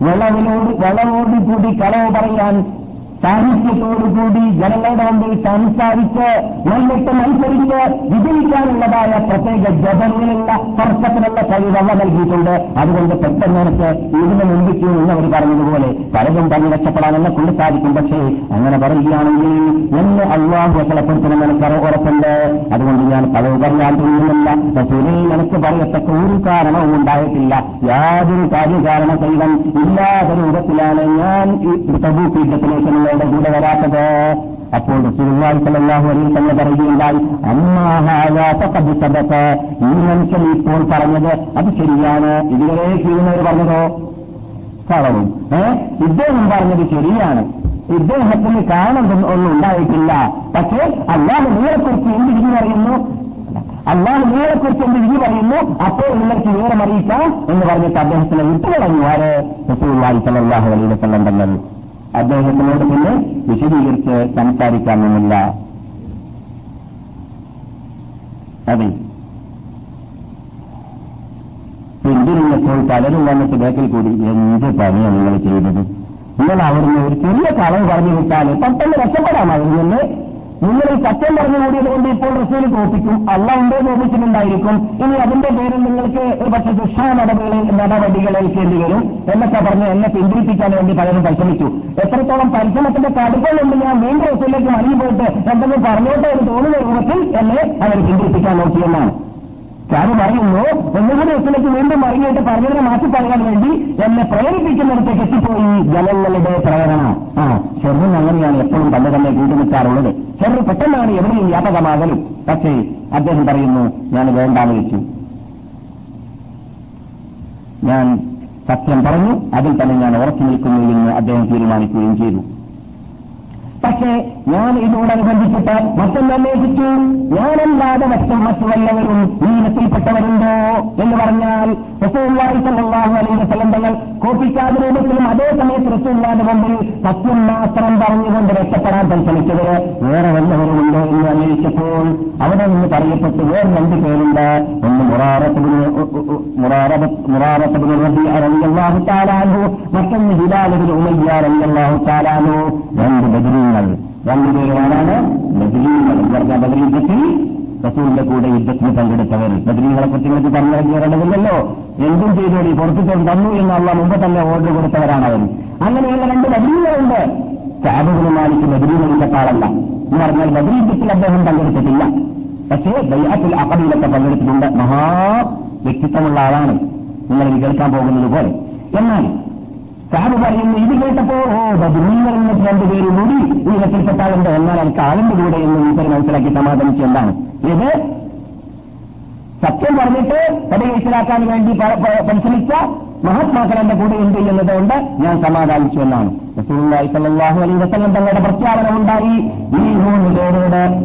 വിളവിനോട് വിളവോട് കൂടി കളവ് പറയാൻ സാഹിത്യത്തോടുകൂടി ജനങ്ങളുടെ മുമ്പിൽ സംസാരിച്ച് എന്നിട്ട് മത്സരിച്ച് വിജയിക്കാനുള്ളതായ പ്രത്യേക ജപങ്ങളുള്ള തർക്കത്തിനുള്ള കഴിവല്ല നൽകിയിട്ടുണ്ട്. അതുകൊണ്ട് പെട്ടെന്ന് എനിക്ക് ഇതിന് മുമ്പിക്ക് എന്നവർ പറഞ്ഞതുപോലെ പലതും തന്നെ രക്ഷപ്പെടാൻ എന്നെ കൊണ്ട് സാധിക്കും. പക്ഷേ അങ്ങനെ പറയുകയാണെങ്കിൽ എന്നെ അള്ളാഹു വസലപ്പെടുത്തണം കറ ഉറപ്പുണ്ട്. അതുകൊണ്ട് ഞാൻ പല പറയാൻ തോന്നുന്നില്ല റസൂലിൽ എനിക്ക് പറയത്തക്ക ഒരു കാരണവും ഉണ്ടായിട്ടില്ല. യാതൊരു കാര്യകാരണ സഹിതം ഇല്ലാത്ത രൂപത്തിലാണ് ഞാൻ ഈ തബൂക്ക് നിങ്ങളുടെ കൂടെ വരാത്തത്. അപ്പോൾ റസൂലുള്ളാഹി സ്വല്ലല്ലാഹു അലൈഹി വസല്ലം പറയുകയുണ്ടായി അമ്മാഹായാത്തത് സബത്ത് ഈ മനുഷ്യൻ ഇപ്പോൾ പറഞ്ഞത് അത് ശരിയാണ്. ഇതുവരെ ചെയ്യുന്നവർ പറഞ്ഞതോ? കളവും ഏ? ഇദ്ദേഹം പറഞ്ഞത് ശരിയാണ്. ഇദ്ദേഹത്തിന് കാണുന്ന ഒന്നും ഉണ്ടായിട്ടില്ല. പക്ഷേ അല്ലാതെ നിങ്ങളെക്കുറിച്ച് എന്ത് വിധി പറയുന്നു? അല്ലാതെ നിങ്ങളെക്കുറിച്ച് എന്ത് വിധി പറയുന്നു? അപ്പോൾ നിങ്ങൾക്ക് വിവരം അറിയിക്കാം എന്ന് പറഞ്ഞിട്ട് അദ്ദേഹത്തിനെ വിട്ടുകളഞ്ഞു ആര്? റസൂലുള്ളാഹി സ്വല്ലല്ലാഹു അലൈഹി വസല്ലം തങ്ങൾ. അദ്ദേഹത്തിനോട് പിന്നെ വിശദീകരിച്ച് സംസാരിക്കാമെന്നില്ല. അതെ. പിന്തിരിഞ്ഞപ്പോൾ പലരും വന്നിട്ട് ബേക്കിൽ കൂടി എന്ത് പണിയാണ് നിങ്ങൾ ചെയ്തത് നിങ്ങൾ അവിടുന്ന് ഒരു ചെറിയ കളവ് പറഞ്ഞു വിട്ടാൽ പെട്ടെന്ന് രക്ഷപ്പെടാമായിരുന്നു നിങ്ങൾ ഈ സത്യം പറഞ്ഞു കൂടിയത് കൊണ്ട് ഇപ്പോൾ റസൂൽ തോപ്പിക്കും അല്ല ഉണ്ടോ തോപ്പിച്ചിട്ടുണ്ടായിരിക്കും ഇനി അതിന്റെ പേരിൽ നിങ്ങൾക്ക് ഒരു പക്ഷേ ശിക്ഷാ നടപടികളിൽ നടപടികൾ ഏൽക്കേണ്ടി വരും. എന്നൊക്കെ പറഞ്ഞ് എന്നെ പിന്തിരിപ്പിക്കാൻ വേണ്ടി പലരും പരിശ്രമിച്ചു. എത്രത്തോളം പരിശ്രമത്തിന്റെ കടുപ്പമുണ്ട് ഞാൻ വീണ്ടും റസൂലിലേക്ക് മടങ്ങി പോയിട്ട് എന്തെങ്കിലും പറഞ്ഞോട്ടെ എന്ന് തോന്നുന്ന രൂപത്തിൽ എന്നെ അവർ പിന്തിരിപ്പിക്കാൻ നോക്കിയെന്നാണ്. ഞാൻ പറയുന്നു ഒന്നുകൂടി എത്തിലേക്ക് വീണ്ടും മറിഞ്ഞിട്ട് പറഞ്ഞതിനെ മാറ്റി പറയാൻ വേണ്ടി എന്നെ പ്രേരിപ്പിക്കുന്നിടത്തേക്ക് എത്തിപ്പോയി ജനങ്ങളുടെ പ്രേരണ ആ ചെറുതും അങ്ങനെയാണ് എപ്പോഴും തന്നെ തന്നെ കൂട്ടുനിൽക്കാറുള്ളത് ചെറു പെട്ടെന്നാണ് എവിടെയും വ്യാപകമാകലും. പക്ഷേ അദ്ദേഹം പറയുന്നു ഞാൻ വേണ്ടാന്ന് വെച്ചു ഞാൻ സത്യം പറഞ്ഞു അതിൽ തന്നെ ഞാൻ ഉറച്ചു നിൽക്കുന്നു എന്ന് അദ്ദേഹം തീരുമാനിക്കുകയും ചെയ്തു. പക്ഷേ ഞാൻ ഇതോടനുബന്ധിച്ചിട്ട് മറ്റൊന്ന് അന്വേഷിച്ചു ഞാനല്ലാതെ മറ്റും മറ്റു വല്ലവരും ഈ ഇനത്തിൽപ്പെട്ടവരുണ്ടോ എന്ന് പറഞ്ഞാൽ റസൂല്ലായി സല്ലാഹു അലൈഹി തങ്ങൾ കോപ്പിക്കാതെ രൂപത്തിലും അതേ സമയത്ത് മുമ്പിൽ സത്യം മാത്രം പറഞ്ഞുകൊണ്ട് രക്ഷപ്പെടാൻ പരിശ്രമിച്ചവര് വേറെ വല്ലവരുമുണ്ടോ എന്ന് അന്വേഷിച്ചപ്പോൾ അവിടെ നിന്ന് പറയപ്പെട്ട് വേറെ രണ്ട് പേരുണ്ട്. ഒന്ന് മുറാറത്തിന് താലാനു മറ്റൊന്ന് ഹിലാലുബിന് ഉമയ്യ അല്ലാഹു രണ്ട് ബദരീങ്ങൾ രണ്ടു ബദരീങ്ങൾ പറഞ്ഞ ബദരീ യുദ്ധത്തിൽ റസൂലിന്റെ കൂടെ യുദ്ധത്തിന് പങ്കെടുത്തവർ. ബദരീങ്ങളെ കുറിച്ച് നിങ്ങൾക്ക് എന്തും ചെയ്തോടി പുറത്തു തന്നു എന്നുള്ള മുമ്പ് തന്നെ ഓർഡർ കൊടുത്തവരാണ് അവർ അങ്ങനെയുള്ള രണ്ട് ബദരീങ്ങളുണ്ട് സാബുവിന് മാലിക്ക് ബദരീകളിന്റെ കാളല്ല എന്ന് പറഞ്ഞാൽ ബദരീ യുദ്ധത്തിൽ അദ്ദേഹം പങ്കെടുത്തിട്ടില്ല. പക്ഷേ ദൈഹത്തിൽ അക്കബയിലൊക്കെ പങ്കെടുത്തിട്ടുണ്ട്. മഹാ വ്യക്തിത്വമുള്ള ആളാണ്. നിങ്ങൾ കേൾക്കാൻ പോകുന്നത് പോലെ. എന്നാൽ സാബ് പറയുന്നു ഇത് കേട്ടപ്പോ ഓ ബദ്രീങ്ങൾ എന്ന രണ്ടുപേരും കൂടി ഈ ഇനത്തിൽപ്പെട്ടാളുണ്ട് എന്നാൽ എനിക്ക് ആളിന്റെ കൂടെ എന്ന് ഈശ്വരൻ മനസ്സിലാക്കി സമാധാനിച്ചു എന്താണ് ഇത് സത്യം പറഞ്ഞിട്ട് പദവീശലാക്കാൻ വേണ്ടി പരിശ്രമിച്ച മഹാത്മാക്കൾ എന്റെ കൂടെ ഉണ്ട് എന്നതുകൊണ്ട് ഞാൻ സമാധാനിച്ചു എന്നാണ്. റസൂലുള്ളാഹി സ്വല്ലല്ലാഹു അലൈഹി വസല്ലം തങ്ങളുടെ പ്രഖ്യാപനമുണ്ടായി ഈ മൂന്ന്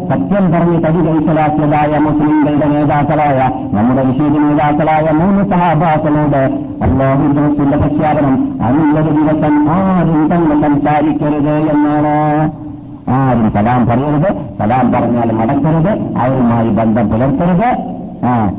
സത്യം പറഞ്ഞ് തടി കൈക്കലാക്കിയതായ മുസ്ലിങ്ങളുടെ നേതാക്കളായ നമ്മുടെ വിശേഷ നേതാക്കളായ മൂന്ന് സഹാബാക്കളോട് അള്ളാഹുന്റെ റസൂലിന്റെ പ്രഖ്യാപനം അന്നുള്ളൊരു ദിവസം ആരും തന്നെ സംസാരിക്കരുത് എന്നാണ്. ആരും സലാം പറയരുത്. സലാം പറഞ്ഞാൽ മടക്കരുത്. അവരുമായി ബന്ധം പുലർത്തരുത്. ആ.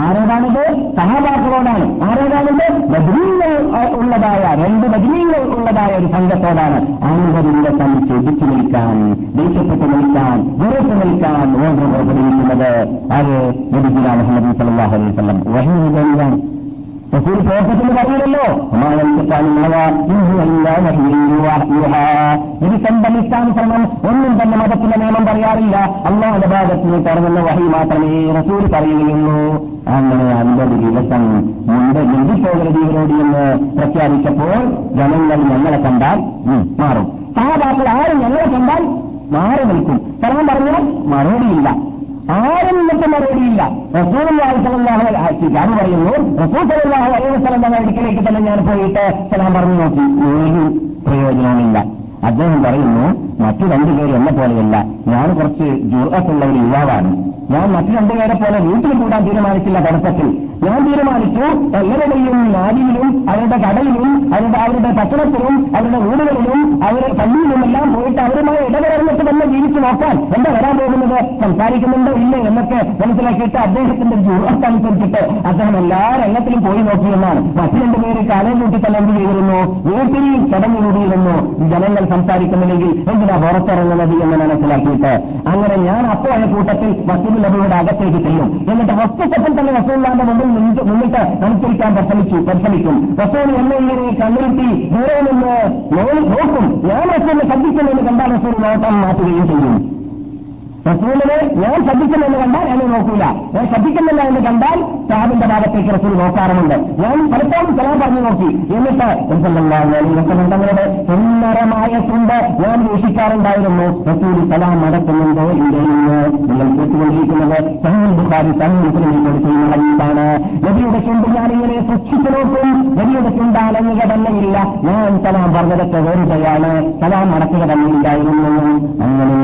ആരോടാണിത് സഹാബാക്കളോടാണ് ആരോടാണിത് ബദ്രീങ്ങൾ ഉള്ളതായ രണ്ട് ബദ്രീങ്ങൾ ഉള്ളതായ ഒരു സംഘത്തോടാണ് അൻപത് തന്നെ ചെടിച്ചു നിൽക്കാൻ ദേഷ്യപ്പെട്ട് നിൽക്കാൻ വെറുപ്പ് നിൽക്കാൻ ഓർമ്മ പുറപ്പെടുവിക്കുന്നത് അത് നബിജുല മുഹമ്മദ് സല്ലാഹു അലൈഹി വസല്ലം. വഹിയാണ് റസൂൽ പ്രവർത്തത്തിന് പറയുമല്ലോ ഇത് സ്വന്തം ഇഷ്ടാനുസരണം ഒന്നും തന്നെ മതത്തിന്റെ നിയമം പറയാറില്ല. അള്ളാഹുടെ ഭാഗത്തിന് തുറന്നുന്ന വഹി മാത്രമേ റസൂൽ പറയുകയുള്ളൂ. അങ്ങനെ അൻപത് ദിവസം മുമ്പ് ഇവരോട് എന്ന് പ്രഖ്യാപിച്ചപ്പോൾ ജനങ്ങൾ ഞങ്ങളെ കണ്ടാൽ മാറും. സഹതാക്കൾ ആരും ഞങ്ങളെ കണ്ടാൽ മാറി നിൽക്കും. കാരണം പറഞ്ഞാൽ മറുപടിയില്ല. ആരും നിന്നിട്ട് മറുപടിയില്ല. റസൂൽ ഞാൻ പറയുന്നു. റസൂൽ സലാഹു അലൈഹി വസ്ലം അടുക്കലേക്ക് തന്നെ ഞാൻ പോയിട്ട് സലാം പറഞ്ഞു നോക്കി. ഒരു പ്രയോജനവുമില്ല. അദ്ദേഹം പറയുന്നു മറ്റു രണ്ടുപേരും എന്നെ പോലെയല്ല. ഞാൻ കുറച്ച് ജുറത്തുള്ള ഒരു യുവാവാണ്. ഞാൻ മറ്റു രണ്ടുപേരെ പോലെ വീട്ടിൽ കൂടാൻ തീരുമാനിച്ചില്ല തുടക്കത്തിൽ ഞാൻ തീരുമാനിച്ചു എല്ലാവരുടെയും നാടിയിലും അവരുടെ കടയിലും അവരുടെ അവരുടെ പട്ടണത്തിലും അവരുടെ വീടുകളിലും അവരുടെ പള്ളിയിലുമെല്ലാം പോയിട്ട് അവരുമായി ഇടപെടുന്നിട്ട് തന്നെ ജീവിച്ചു നോക്കാൻ എന്താ വരാൻ പോകുന്നത്? സംസാരിക്കുന്നുണ്ടോ? ഇല്ലേ? എന്നൊക്കെ മനസ്സിലാക്കിയിട്ട് അദ്ദേഹത്തിന്റെ ജൂറത്തനുസരിച്ചിട്ട് അദ്ദേഹം എല്ലാ രംഗത്തിലും പോയി നോക്കിയെന്നാണ് മറ്റു രണ്ടുപേര് കാലം കൂട്ടി തന്നെ എന്ത് ചെയ്തിരുന്നു? വീട്ടിൽ ചടങ്ങ് കൂടിയിരുന്നു. ജനങ്ങൾ സംസാരിക്കുന്നില്ലെങ്കിൽ എന്തിനാ പുറത്തിറങ്ങുന്നത് എന്ന് മനസ്സിലാക്കിയിട്ട്? അങ്ങനെ ഞാൻ അപ്പോഴ കൂട്ടത്തിൽ വസൂൽ നബിയുടെ അകത്തേക്ക് ചെയ്യും എന്നിട്ട് വസ്തുത്വത്തിൽ തന്നെ വസൂല്ലാന്റെ മുമ്പിൽ മുന്നിട്ട് നമസ്കരിക്കാൻ പരിശ്രമിച്ചു പരിശ്രമിക്കും. വസൂൽ എന്നെ ഇങ്ങനെ കണ്ണിരുത്തി ദൂരെ നിന്ന് നോക്കും. ഞാൻ വസൂലിനെ ശ്രദ്ധിക്കുമെന്ന് കണ്ടാൽ വസൂൽ നോട്ടം മാറ്റുകയും ചെയ്യും. റസൂലിനെ ഞാൻ ശ്രദ്ധിക്കുന്നെന്ന് കണ്ടാൽ എന്നെ നോക്കൂല. ഞാൻ ശ്രദ്ധിക്കുന്നില്ല എന്ന് കണ്ടാൽ സാബിന്റെ ഭാഗത്തേക്ക് റസൂൽ നോക്കാറുമുണ്ട്. ഞാൻ പലപ്പോഴും ചില പറഞ്ഞു നോക്കി. എന്നിട്ട് തങ്ങളുടെ സുന്ദരമായ ചുണ്ട് ഞാൻ വീക്ഷിക്കാറുണ്ടായിരുന്നു. റസൂൽ സലാം നടക്കുന്നുണ്ടോ ഇല്ലേ എന്ന് നിങ്ങൾ കേട്ടുകൊണ്ടിരിക്കുന്നത്. സഹീൽ ബുഖാരി സഹീൽ ഹദീസാണ്. നബിയുടെ ചുണ്ട് ഞാനിങ്ങനെ സൂക്ഷിച്ചു നോക്കും. നബിയുടെ ചുണ്ട് അലങ്ങുക ഇല്ല. ഞാൻ സലാം പറഞ്ഞതൊക്കെ വെറുതെയാണ്. സലാം നടക്കുക തന്നെ ഇല്ലായിരുന്നു അങ്ങനെ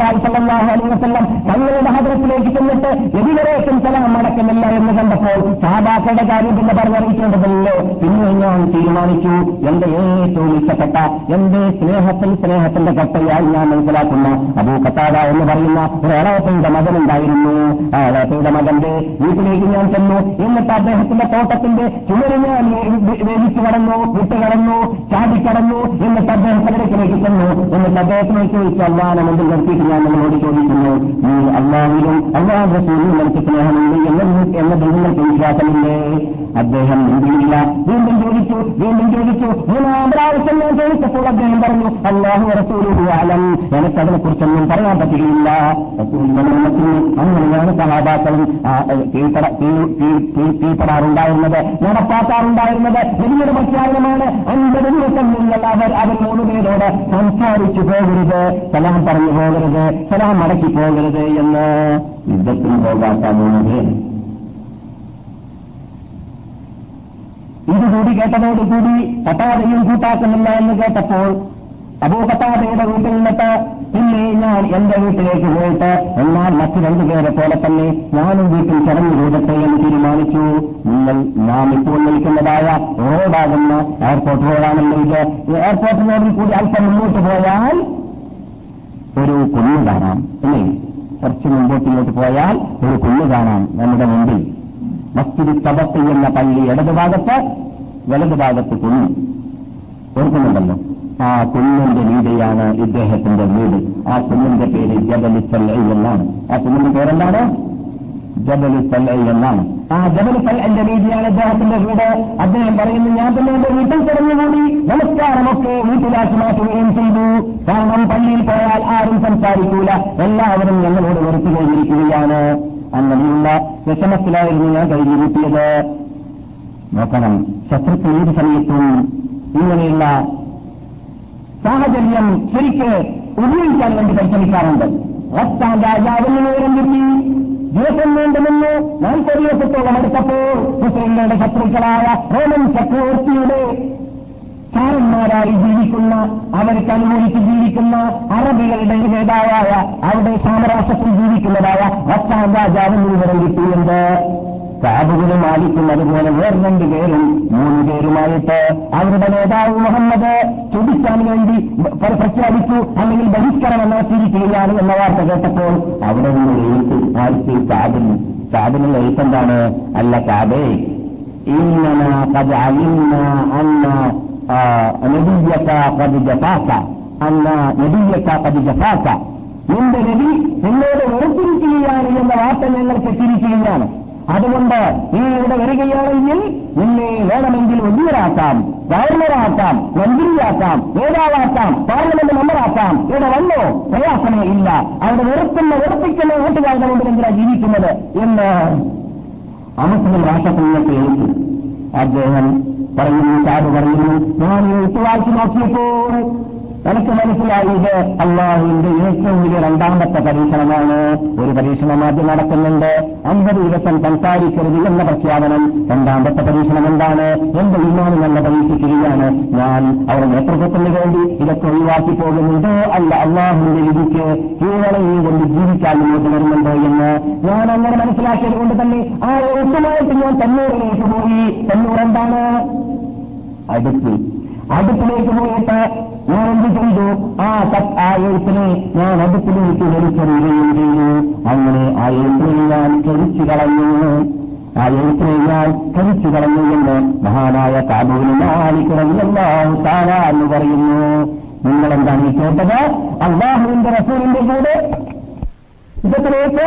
ಎಂಬ സല്ലാഹു വസ്ലം തങ്ങളുടെ ഹദ്രത്തിലേക്ക് ചെന്നിട്ട് എതിവരേക്കും സലാം നടക്കുന്നില്ല എന്ന് കണ്ടപ്പോൾ സാധാക്കളുടെ കാര്യം പിന്നെ പറഞ്ഞറിയിക്കേണ്ടതല്ലോ പിന്നെ ഞാൻ തീരുമാനിച്ചു. എന്റെ ഏറ്റവും ഇഷ്ടപ്പെട്ട എന്റെ സ്നേഹത്തിൽ സ്നേഹത്തിന്റെ കട്ടയായി ഞാൻ മനസ്സിലാക്കുന്ന. അബൂ കത്താദ എന്ന് പറയുന്ന ഒരു എളവപ്പയുടെ മകനുണ്ടായിരുന്നു. ആ എളവപ്പയുടെ മകന്റെ വീട്ടിലേക്ക് ഞാൻ ചെന്നു. എന്നിട്ട് അദ്ദേഹത്തിന്റെ തോട്ടത്തിന്റെ ചുമര് ഞാൻ വേദിച്ചു കടന്നു വിട്ടുകടന്നു ചാടിക്കടന്നു എന്നിട്ട് അദ്ദേഹത്തിലേക്ക് ചെന്നു. എന്നിട്ട് അദ്ദേഹത്തിനെ ചോദിച്ചു അവാനം മുമ്പിൽ നിർത്തിയിട്ട് ഞാൻ നിങ്ങളോട് ചോദിക്കുന്നു നീ അള്ളാഹിലും അള്ളാഹ് റസൂലിനും നമുക്ക് സ്നേഹമുണ്ട് എന്ന എന്ന നിങ്ങൾക്ക് വിശ്വാസമില്ലേ അദ്ദേഹം മിണ്ടിയില്ല വീണ്ടും ചോദിച്ചു വീണ്ടും ചോദിച്ചു മൂന്നാം പ്രാവശ്യം ഞാൻ ചോദിച്ചപ്പോൾ അദ്ദേഹം പറഞ്ഞു അള്ളാഹു റസൂലുഹാലം എനിക്ക് അതിനെക്കുറിച്ചൊന്നും പറയാൻ പറ്റുകയില്ല. അങ്ങനെയാണ് സഹാബാക്കളും കീഴ്പ്പെടാറുണ്ടായിരുന്നത്. നടപ്പാക്കാറുണ്ടായിരുന്നത് വലിയൊരു പ്രഖ്യാപനമാണ്. അൻപത് ദിവസം നിങ്ങൾ അവർ അവർ മൂന്ന് പേരോട് സംസാരിച്ചു പോകരുത് സലാം പറഞ്ഞു പോകരുത് സലാം മടക്കി പോകരുത് എന്ന്. യുദ്ധത്തിന് പോകാത്ത മൂന്ന് പേർ ഇതുകൂടി കേട്ടതോടുകൂടി കട്ടാതയും കൂട്ടാക്കുന്നില്ല എന്ന് കേട്ടപ്പോൾ അബൂകത്താതയുടെ വീട്ടിൽ നിന്നിട്ട് പിന്നെ ഞാൻ എന്റെ വീട്ടിലേക്ക് പോയിട്ട് എന്നാൽ മറ്റു രണ്ടുപേരെ പോലെ തന്നെ ഞാനും വീട്ടിൽ ചടങ്ങ് കൂടട്ടെ എന്ന് തീരുമാനിച്ചു. നിങ്ങൾ നാം ഇപ്പോൾ നിൽക്കുന്നതായ റോഡാകുന്ന എയർപോർട്ട് റോഡാണല്ലോ ഇത് റോഡിൽ കൂടി അല്പം മുന്നോട്ട് പോയാൽ ഒരു കുഞ്ഞു കാണാം. അല്ലേ കുറച്ച് മുമ്പോട്ടിങ്ങോട്ട് പോയാൽ ഒരു കുഞ്ഞു കാണാം നമ്മുടെ മുമ്പിൽ. മസ്ജിദ് തബത്ത് എന്ന പള്ളി ഇടതുഭാഗത്ത് വലതുഭാഗത്ത് കുന്നു. ഓർക്കുന്നുണ്ടല്ലോ? ആ കുന്നിന്റെ വീടിയാണ് ഇദ്ദേഹത്തിന്റെ വീട്. ആ കുന്നിന്റെ പേര് ജബലി എന്നാണ്. ആ കുന്നിന്റെ പേരെന്താണ്? ജബലി സല്ലൈ എന്നാണ്. ആ ജബലി എന്റെ വീടിയാണ് അദ്ദേഹത്തിന്റെ വീട്. അദ്ദേഹം പറയുന്നു ഞാൻ തന്നെ എന്റെ വീട്ടിൽ കിടന്നുകൂടി. നമസ്കാരമൊക്കെ വീട്ടിലാക്കി മാറ്റുകയും ചെയ്തു. കാരണം പള്ളിയിൽ പോയാൽ ആരും സംസാരിക്കൂല. എല്ലാവരും ഞങ്ങളോട് വെറുത്തു അങ്ങനെയുള്ള വിഷമത്തിലായിരുന്നു ഞാൻ കഴിഞ്ഞു കൂട്ടിയത് നോക്കണം ശത്രുക്കൾ ഏത് സമയത്തും ഇങ്ങനെയുള്ള സാഹചര്യം ശരിക്ക് ഉപയോഗിക്കാൻ വേണ്ടി പരിശ്രമിക്കാറുണ്ട്. റസ്താൻ രാജാവിന് വിവരം കിട്ടി. ദിവസം വേണ്ടുമെന്ന് നാൽപ്പത് ദിവസത്തോളം എടുത്തപ്പോൾ മുസ്ലിങ്ങളുടെ ശത്രുക്കളായ റോമൻ ചക്രവർത്തിയുടെ ചാരന്മാരായി ജീവിക്കുന്ന അവർക്ക് അനുകൂലിച്ച് ജീവിക്കുന്ന അറബികളുടെ നേതാവായ അവരുടെ സാമ്രാജ്യത്തിൽ ജീവിക്കുന്നതായ റസ്താൻ രാജാവിന് വിവരം കിട്ടിയുണ്ട് സാബുകളും മാലിക്കും അതുപോലെ വേറെ രണ്ട് പേരും മൂന്ന് പേരുമായിട്ട് അവരുടെ നേതാവ് മുഹമ്മദ് ചുടിക്കാൻ വേണ്ടി പ്രഖ്യാപിച്ചു അല്ലെങ്കിൽ ബഹിഷ്കരണം നടത്തിയിരിക്കുകയാണ് എന്ന വാർത്ത കേട്ടപ്പോൾ അവിടെ നിന്ന് എഴുത്ത് ആർക്ക് സാബിന് സാബിനുള്ള എഴുത്തെന്താണ് അല്ല കാബേ ഇന്നന നബിയക്ക പതിജപാക്ക അല്ല നബിയക്ക പതിജപാക്ക നിന്റെ നബി നിന്നോട് വെറുപ്പിരിക്കുകയാണ് എന്ന വാർത്ത ഞങ്ങൾ തെറ്റിരിക്കുകയാണ് അതുകൊണ്ട് നീ ഇവിടെ വരികയാണെങ്കിൽ നിന്നെ വേണമെങ്കിൽ വലിയരാക്കാം ഗവർണറാക്കാം മന്ത്രിയാക്കാം നേതാവാക്കാം പാർലമെന്റ് മെമ്പറാക്കാം. ഇവിടെ വന്നോ? പ്രയാസമേ ഇല്ല. അവിടെ വെറുക്കുന്ന വെറുപ്പിക്കുന്ന വോട്ടുകാരുടെ മുമ്പിൽ എന്തിനാ ജീവിക്കുന്നത് എന്ന് അമുസ്ലിം രാഷ്ട്രത്തിലേക്ക് അദ്ദേഹം പറയുന്നു കാട് പറയുന്നു. ഞാൻ എഴുത്ത് വായിച്ചു നോക്കിയപ്പോൾ എനിക്ക് മനസ്സിലായി ഇത് അള്ളാഹുവിന്റെ ഏറ്റവും വലിയ രണ്ടാമത്തെ പരീക്ഷണമാണ്. ഒരു പരീക്ഷണം ആദ്യം നടക്കുന്നുണ്ട്. അമ്പത് ദിവസം സംസാരിക്കരുത് എന്ന പ്രഖ്യാപനം. രണ്ടാമത്തെ പരീക്ഷണം എന്താണ്? എന്റെ ഇമാന് നല്ല പരീക്ഷിക്കുകയാണ്. ഞാൻ അവരുടെ നേതൃത്വത്തിന് വേണ്ടി ഇതൊക്കെ ഒഴിവാക്കി പോകുന്നുണ്ടോ? അല്ല അള്ളാഹുവിന്റെ വിധിക്ക് കീഴടങ്ങിക്കൊണ്ട് ജീവിക്കാൻ മുന്നോട്ട് വരുന്നുണ്ടോ എന്ന് ഞാൻ അങ്ങനെ മനസ്സിലാക്കിയത് കൊണ്ട് തന്നെ ആ എഴുത്തുമായിട്ട് ഞാൻ തന്നൂറിലേക്ക് പോയി. തന്നൂർ എന്താണ്? അടുത്ത് അടുപ്പിലേക്ക് പോയിട്ട് ഞാൻ എന്ത് ചെയ്തു? ആ ആ എഴുത്തിനെ ഞാൻ അടുപ്പിലേക്ക് വലിച്ചെറിയുകയും ചെയ്തു. അങ്ങനെ ആ എഴുത്തിനെ ഞാൻ കരിച്ചു കളഞ്ഞു. ആ എഴുത്തിനെ ഞാൻ കരിച്ചു കളഞ്ഞു എന്ന് മഹാനായ കാബൂലിന് മാലിക്കിറങ്ങിയല്ലാഹു താര എന്ന് പറയുന്നു. നിങ്ങൾ എന്താണ് കേട്ടത്? അള്ളാഹുവിന്റെ റസൂലിന്റെ കൂടെ യുദ്ധത്തിലേക്ക്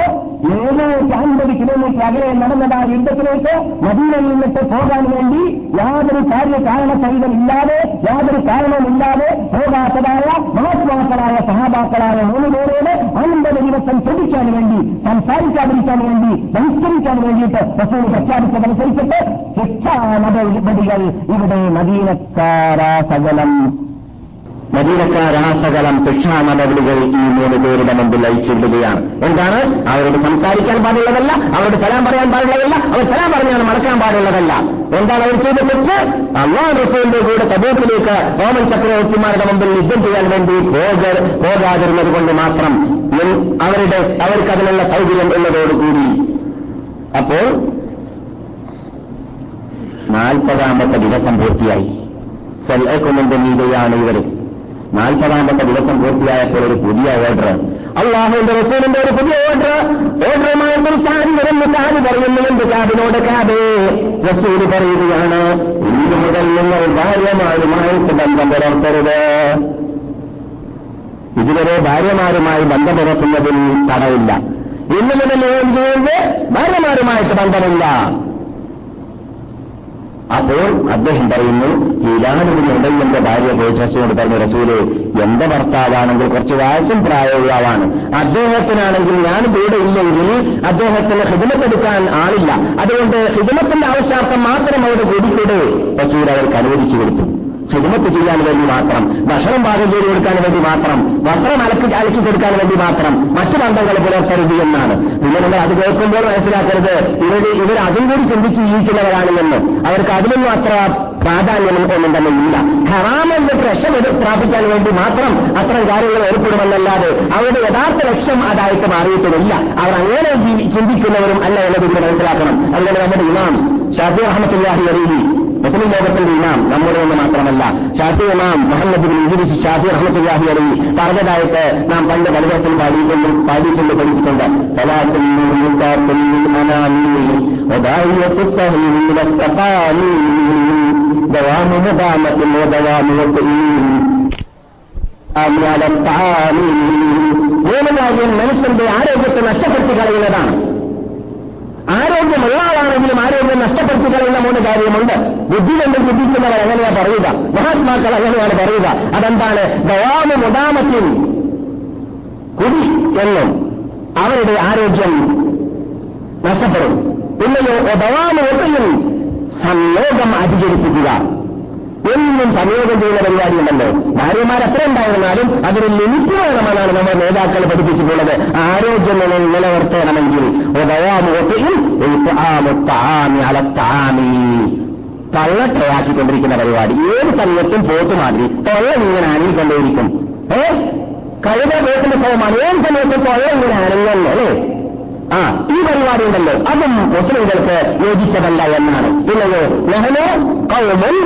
ഏഴായിരത്തി അൻപത് കിലോമീറ്റർ അകലെ നടന്നതാ യുദ്ധത്തിലേക്ക് മദീനയിൽ നിന്നിട്ട് പോകാൻ വേണ്ടി യാതൊരു കാര്യ കാരണസഹിതമില്ലാതെ യാതൊരു കാരണവുമില്ലാതെ പോകാത്തതായ മഹാത്മാക്കളായ സഹാബാക്കളായ മൂന്ന് പേരോട് അൻപത് ദിവസം ചോദിക്കാൻ വേണ്ടി സംസാരിക്കാതിരിക്കാൻ വേണ്ടി ബഹിഷ്കരിക്കാൻ വേണ്ടിയിട്ട് റസൂൽ പ്രഖ്യാപിച്ചതനുസരിച്ചിട്ട് ശിക്ഷാ നടപടികൾ ഇവിടെ മദീനക്കാരാ സകലം. മദീനക്കാരാസകലം ശിക്ഷാ നടപടികൾ ഈ മൂന്ന് പേരുടെ മുമ്പിൽ അയച്ചിടുകയാണ്. എന്താണ്? അവരോട് സംസാരിക്കാൻ പാടുള്ളതല്ല അവരോട് സലാം പറയാൻ പാടുള്ളതല്ല അവർ സലാം പറഞ്ഞാൽ മറക്കാൻ പാടുള്ളതല്ല. എന്താണ് അവർ ചെയ്ത അള്ളാഹ് റസൂലിന്റെ കൂടെ തബൂക്കിലേക്ക് റോമൻ ചക്രവർത്തിമാരുടെ മുമ്പിൽ യുദ്ധം ചെയ്യാൻ വേണ്ടി പോകാതിരുന്നത് കൊണ്ട് മാത്രം അവരുടെ അവർക്ക് അതിനുള്ള സൗകര്യം ഉള്ളതോടുകൂടി അപ്പോൾ നാൽപ്പതാമത്തെ ദിവസം പൂർത്തിയായി. സെൽക്കുന്നിന്റെ മീതയാണ് ഇവർ നാൽപ്പതാമത്തെ ദിവസം പൂർത്തിയായപ്പോൾ ഒരു പുതിയ ഓർഡർ അള്ളാഹുവിന്റെ റസൂലിന്റെ ഒരു പുതിയ ഓർഡർ ഓർഡറുമായിട്ട് സാരി വരുന്ന സാരി പറയുന്നു എന്ത് കാബിനോട് കാബേ. റസൂൽ പറയുകയാണ് ഇന്ന് മുതൽ നിങ്ങൾ ഭാര്യമാരുമായിട്ട് ബന്ധം പുലർത്തരുത്. ഇതുവരെ ഭാര്യമാരുമായി ബന്ധം പുലർത്തുന്നതിൽ തടവില്ല. ഇന്ന് മുതൽ ഭാര്യമാരുമായിട്ട് ബന്ധമില്ല. അപ്പോൾ അദ്ദേഹം പറയുന്നു ഇലാനുവിന് എന്റെ ഭാര്യ പോയിട്ട് റസൂലോട് പറഞ്ഞു റസൂൽ എന്റെ ഭർത്താവാണെങ്കിൽ കുറച്ച് വയസ്സും പ്രായമുള്ളവാണ് അദ്ദേഹത്തിനാണെങ്കിൽ ഞാൻ കൂടെ ഇല്ലെങ്കിൽ അദ്ദേഹത്തിന് ഹിതമത്തെടുക്കാൻ ആളില്ല. അതുകൊണ്ട് ഹിതമത്തിന്റെ ആവശ്യാർത്ഥം മാത്രം അവിടെ കൂടിക്കൂടെ. റസൂൽ അവർക്ക് അനുവദിച്ചു കൊടുത്തു. ഹിദമത്ത് ചെയ്യാൻ വേണ്ടി മാത്രം ഭക്ഷണം പാകം ചെയ്ത് കൊടുക്കാൻ വേണ്ടി മാത്രം വസ്ത്രം അലക്കി അലക്കി കൊടുക്കാൻ വേണ്ടി മാത്രം മറ്റു ബന്ധങ്ങൾ പുലർത്തരുത് എന്നാണ്. പിന്നെ നമ്മൾ അത് കേൾക്കുമ്പോൾ മനസ്സിലാക്കരുത് ഇവർ ഇവർ അതും കൂടി ചിന്തിച്ച് ജീവിക്കുന്നവരാണെന്ന് അവർക്ക് അതിലൊന്നും അത്ര പ്രാധാന്യം ഒന്നും തന്നെ ഇല്ല. ഹറാമെന്ന് എടുത്ത് പ്രാപിക്കാൻ വേണ്ടി മാത്രം അത്തരം കാര്യങ്ങൾ ഏർപ്പെടുമെന്നല്ലാതെ അവരുടെ യഥാർത്ഥ ലക്ഷ്യം അതായിട്ട് മാറിയിട്ടുമില്ല. അവർ അങ്ങനെ ചിന്തിക്കുന്നവരും അല്ല എന്നത് മനസ്സിലാക്കണം. അതുകൊണ്ട് നമ്മുടെ ഇമാം ഷാഫി അഹമ്മദ് അലീഹി മുസ്ലിം ലോകത്തിന്റെ ഇമാം നമ്മുടെ ഒന്ന് മാത്രമല്ല ഷാഫി ഇമാം മുഹമ്മദ് ഇജിരിസ് ഷാഫി റഹ്മത്തുല്ലാഹി അലി പറഞ്ഞതായിട്ട് നാം പണ്ട് പലതരത്തിൽ പാടിയിട്ടുണ്ട് പാടിയിട്ടുണ്ട് പഠിച്ചിട്ടുണ്ട്. മൂന്ന് കാര്യം മനുഷ്യന്റെ ആരോഗ്യത്തെ നഷ്ടപ്പെടുത്തി കളയുന്നതാണ്. ആരോഗ്യമുള്ള ആളാണെങ്കിലും ആരോഗ്യം നഷ്ടപ്പെടുത്തി കളയുന്ന മൂന്ന് കാര്യമുണ്ട്. ബുദ്ധി കൊണ്ട് ബുദ്ധിക്കുന്നവർ എങ്ങനെയാ പറയുക? മഹാത്മാക്കൾ അങ്ങനെയാണ് പറയുക? അതെന്താണ്? ദവാമു മുദാമത്തിൽ കുടി എന്നും അവരുടെ ആരോഗ്യം നഷ്ടപ്പെടും. പിന്നെയോ ദവാമു ഒട്ടയും സംയോഗം അധികരിപ്പിക്കുക. എന്നും സംയോഗം ചെയ്യുന്ന പരിപാടിയുണ്ടല്ലോ ഭാര്യമാർ എത്ര ഉണ്ടായിരുന്നാലും അതൊരു ലിമിറ്റ് വേണമെന്നാണ് നമ്മുടെ നേതാക്കൾ പഠിപ്പിച്ചിട്ടുള്ളത്. ആരോഗ്യം നിലനിർത്തണമെങ്കിൽ ദയാമുഖത്തെയും അലത്താമി. തള്ളട്ടയാക്കിക്കൊണ്ടിരിക്കുന്ന പരിപാടി. ഏത് സമയത്തും പോത്ത് മാതിരി തൊള്ള ഇങ്ങനെ അണിക്കൊണ്ടേയിരിക്കും ഏ? കഴുത പോത്തിന്റെ സ്വഭാവമാണ് ഏത് സമയത്തും തൊള്ള ഇങ്ങനെ അനങ്ങല്ലേ ആ ഈ പരിപാടി ഉണ്ടല്ലോ അതും മുസ്ലിംകൾക്ക് യോജിച്ചതല്ല എന്നാണ്. പിന്നെയോ നെഹനോ കൗമും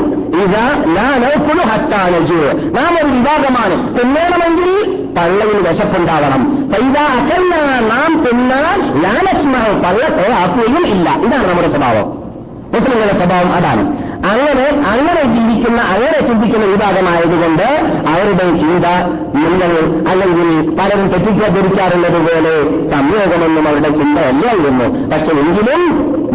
ഇത് ഞാനോക്കുളു ഹത്താനജു നാം ഒരു വിഭാഗമാണ്. തിന്നണമെങ്കിൽ പള്ളയിൽ വിശപ്പുണ്ടാവണം. പൈതാ അക്കല്ല നാം തിന്നാൽ ലാലക്ഷ്മാവ് പള്ളത്തെ ആക്കുകയും ഇല്ല. ഇതാണ് നമ്മുടെ സ്വഭാവം. മുസ്ലിങ്ങളുടെ സ്വഭാവം അതാണ്. അങ്ങനെ അങ്ങനെ ജീവിക്കുന്ന അങ്ങനെ ചിന്തിക്കുന്ന വിഭാഗമായതുകൊണ്ട് അവരുടെ ചിന്ത നിങ്ങൾ അല്ലെങ്കിൽ പലരും തെറ്റിദ്ധരിക്കാറുള്ളത് പോലെ സംയോഗമൊന്നും അവരുടെ ചിന്തയല്ലായിരുന്നു പക്ഷെ എങ്കിലും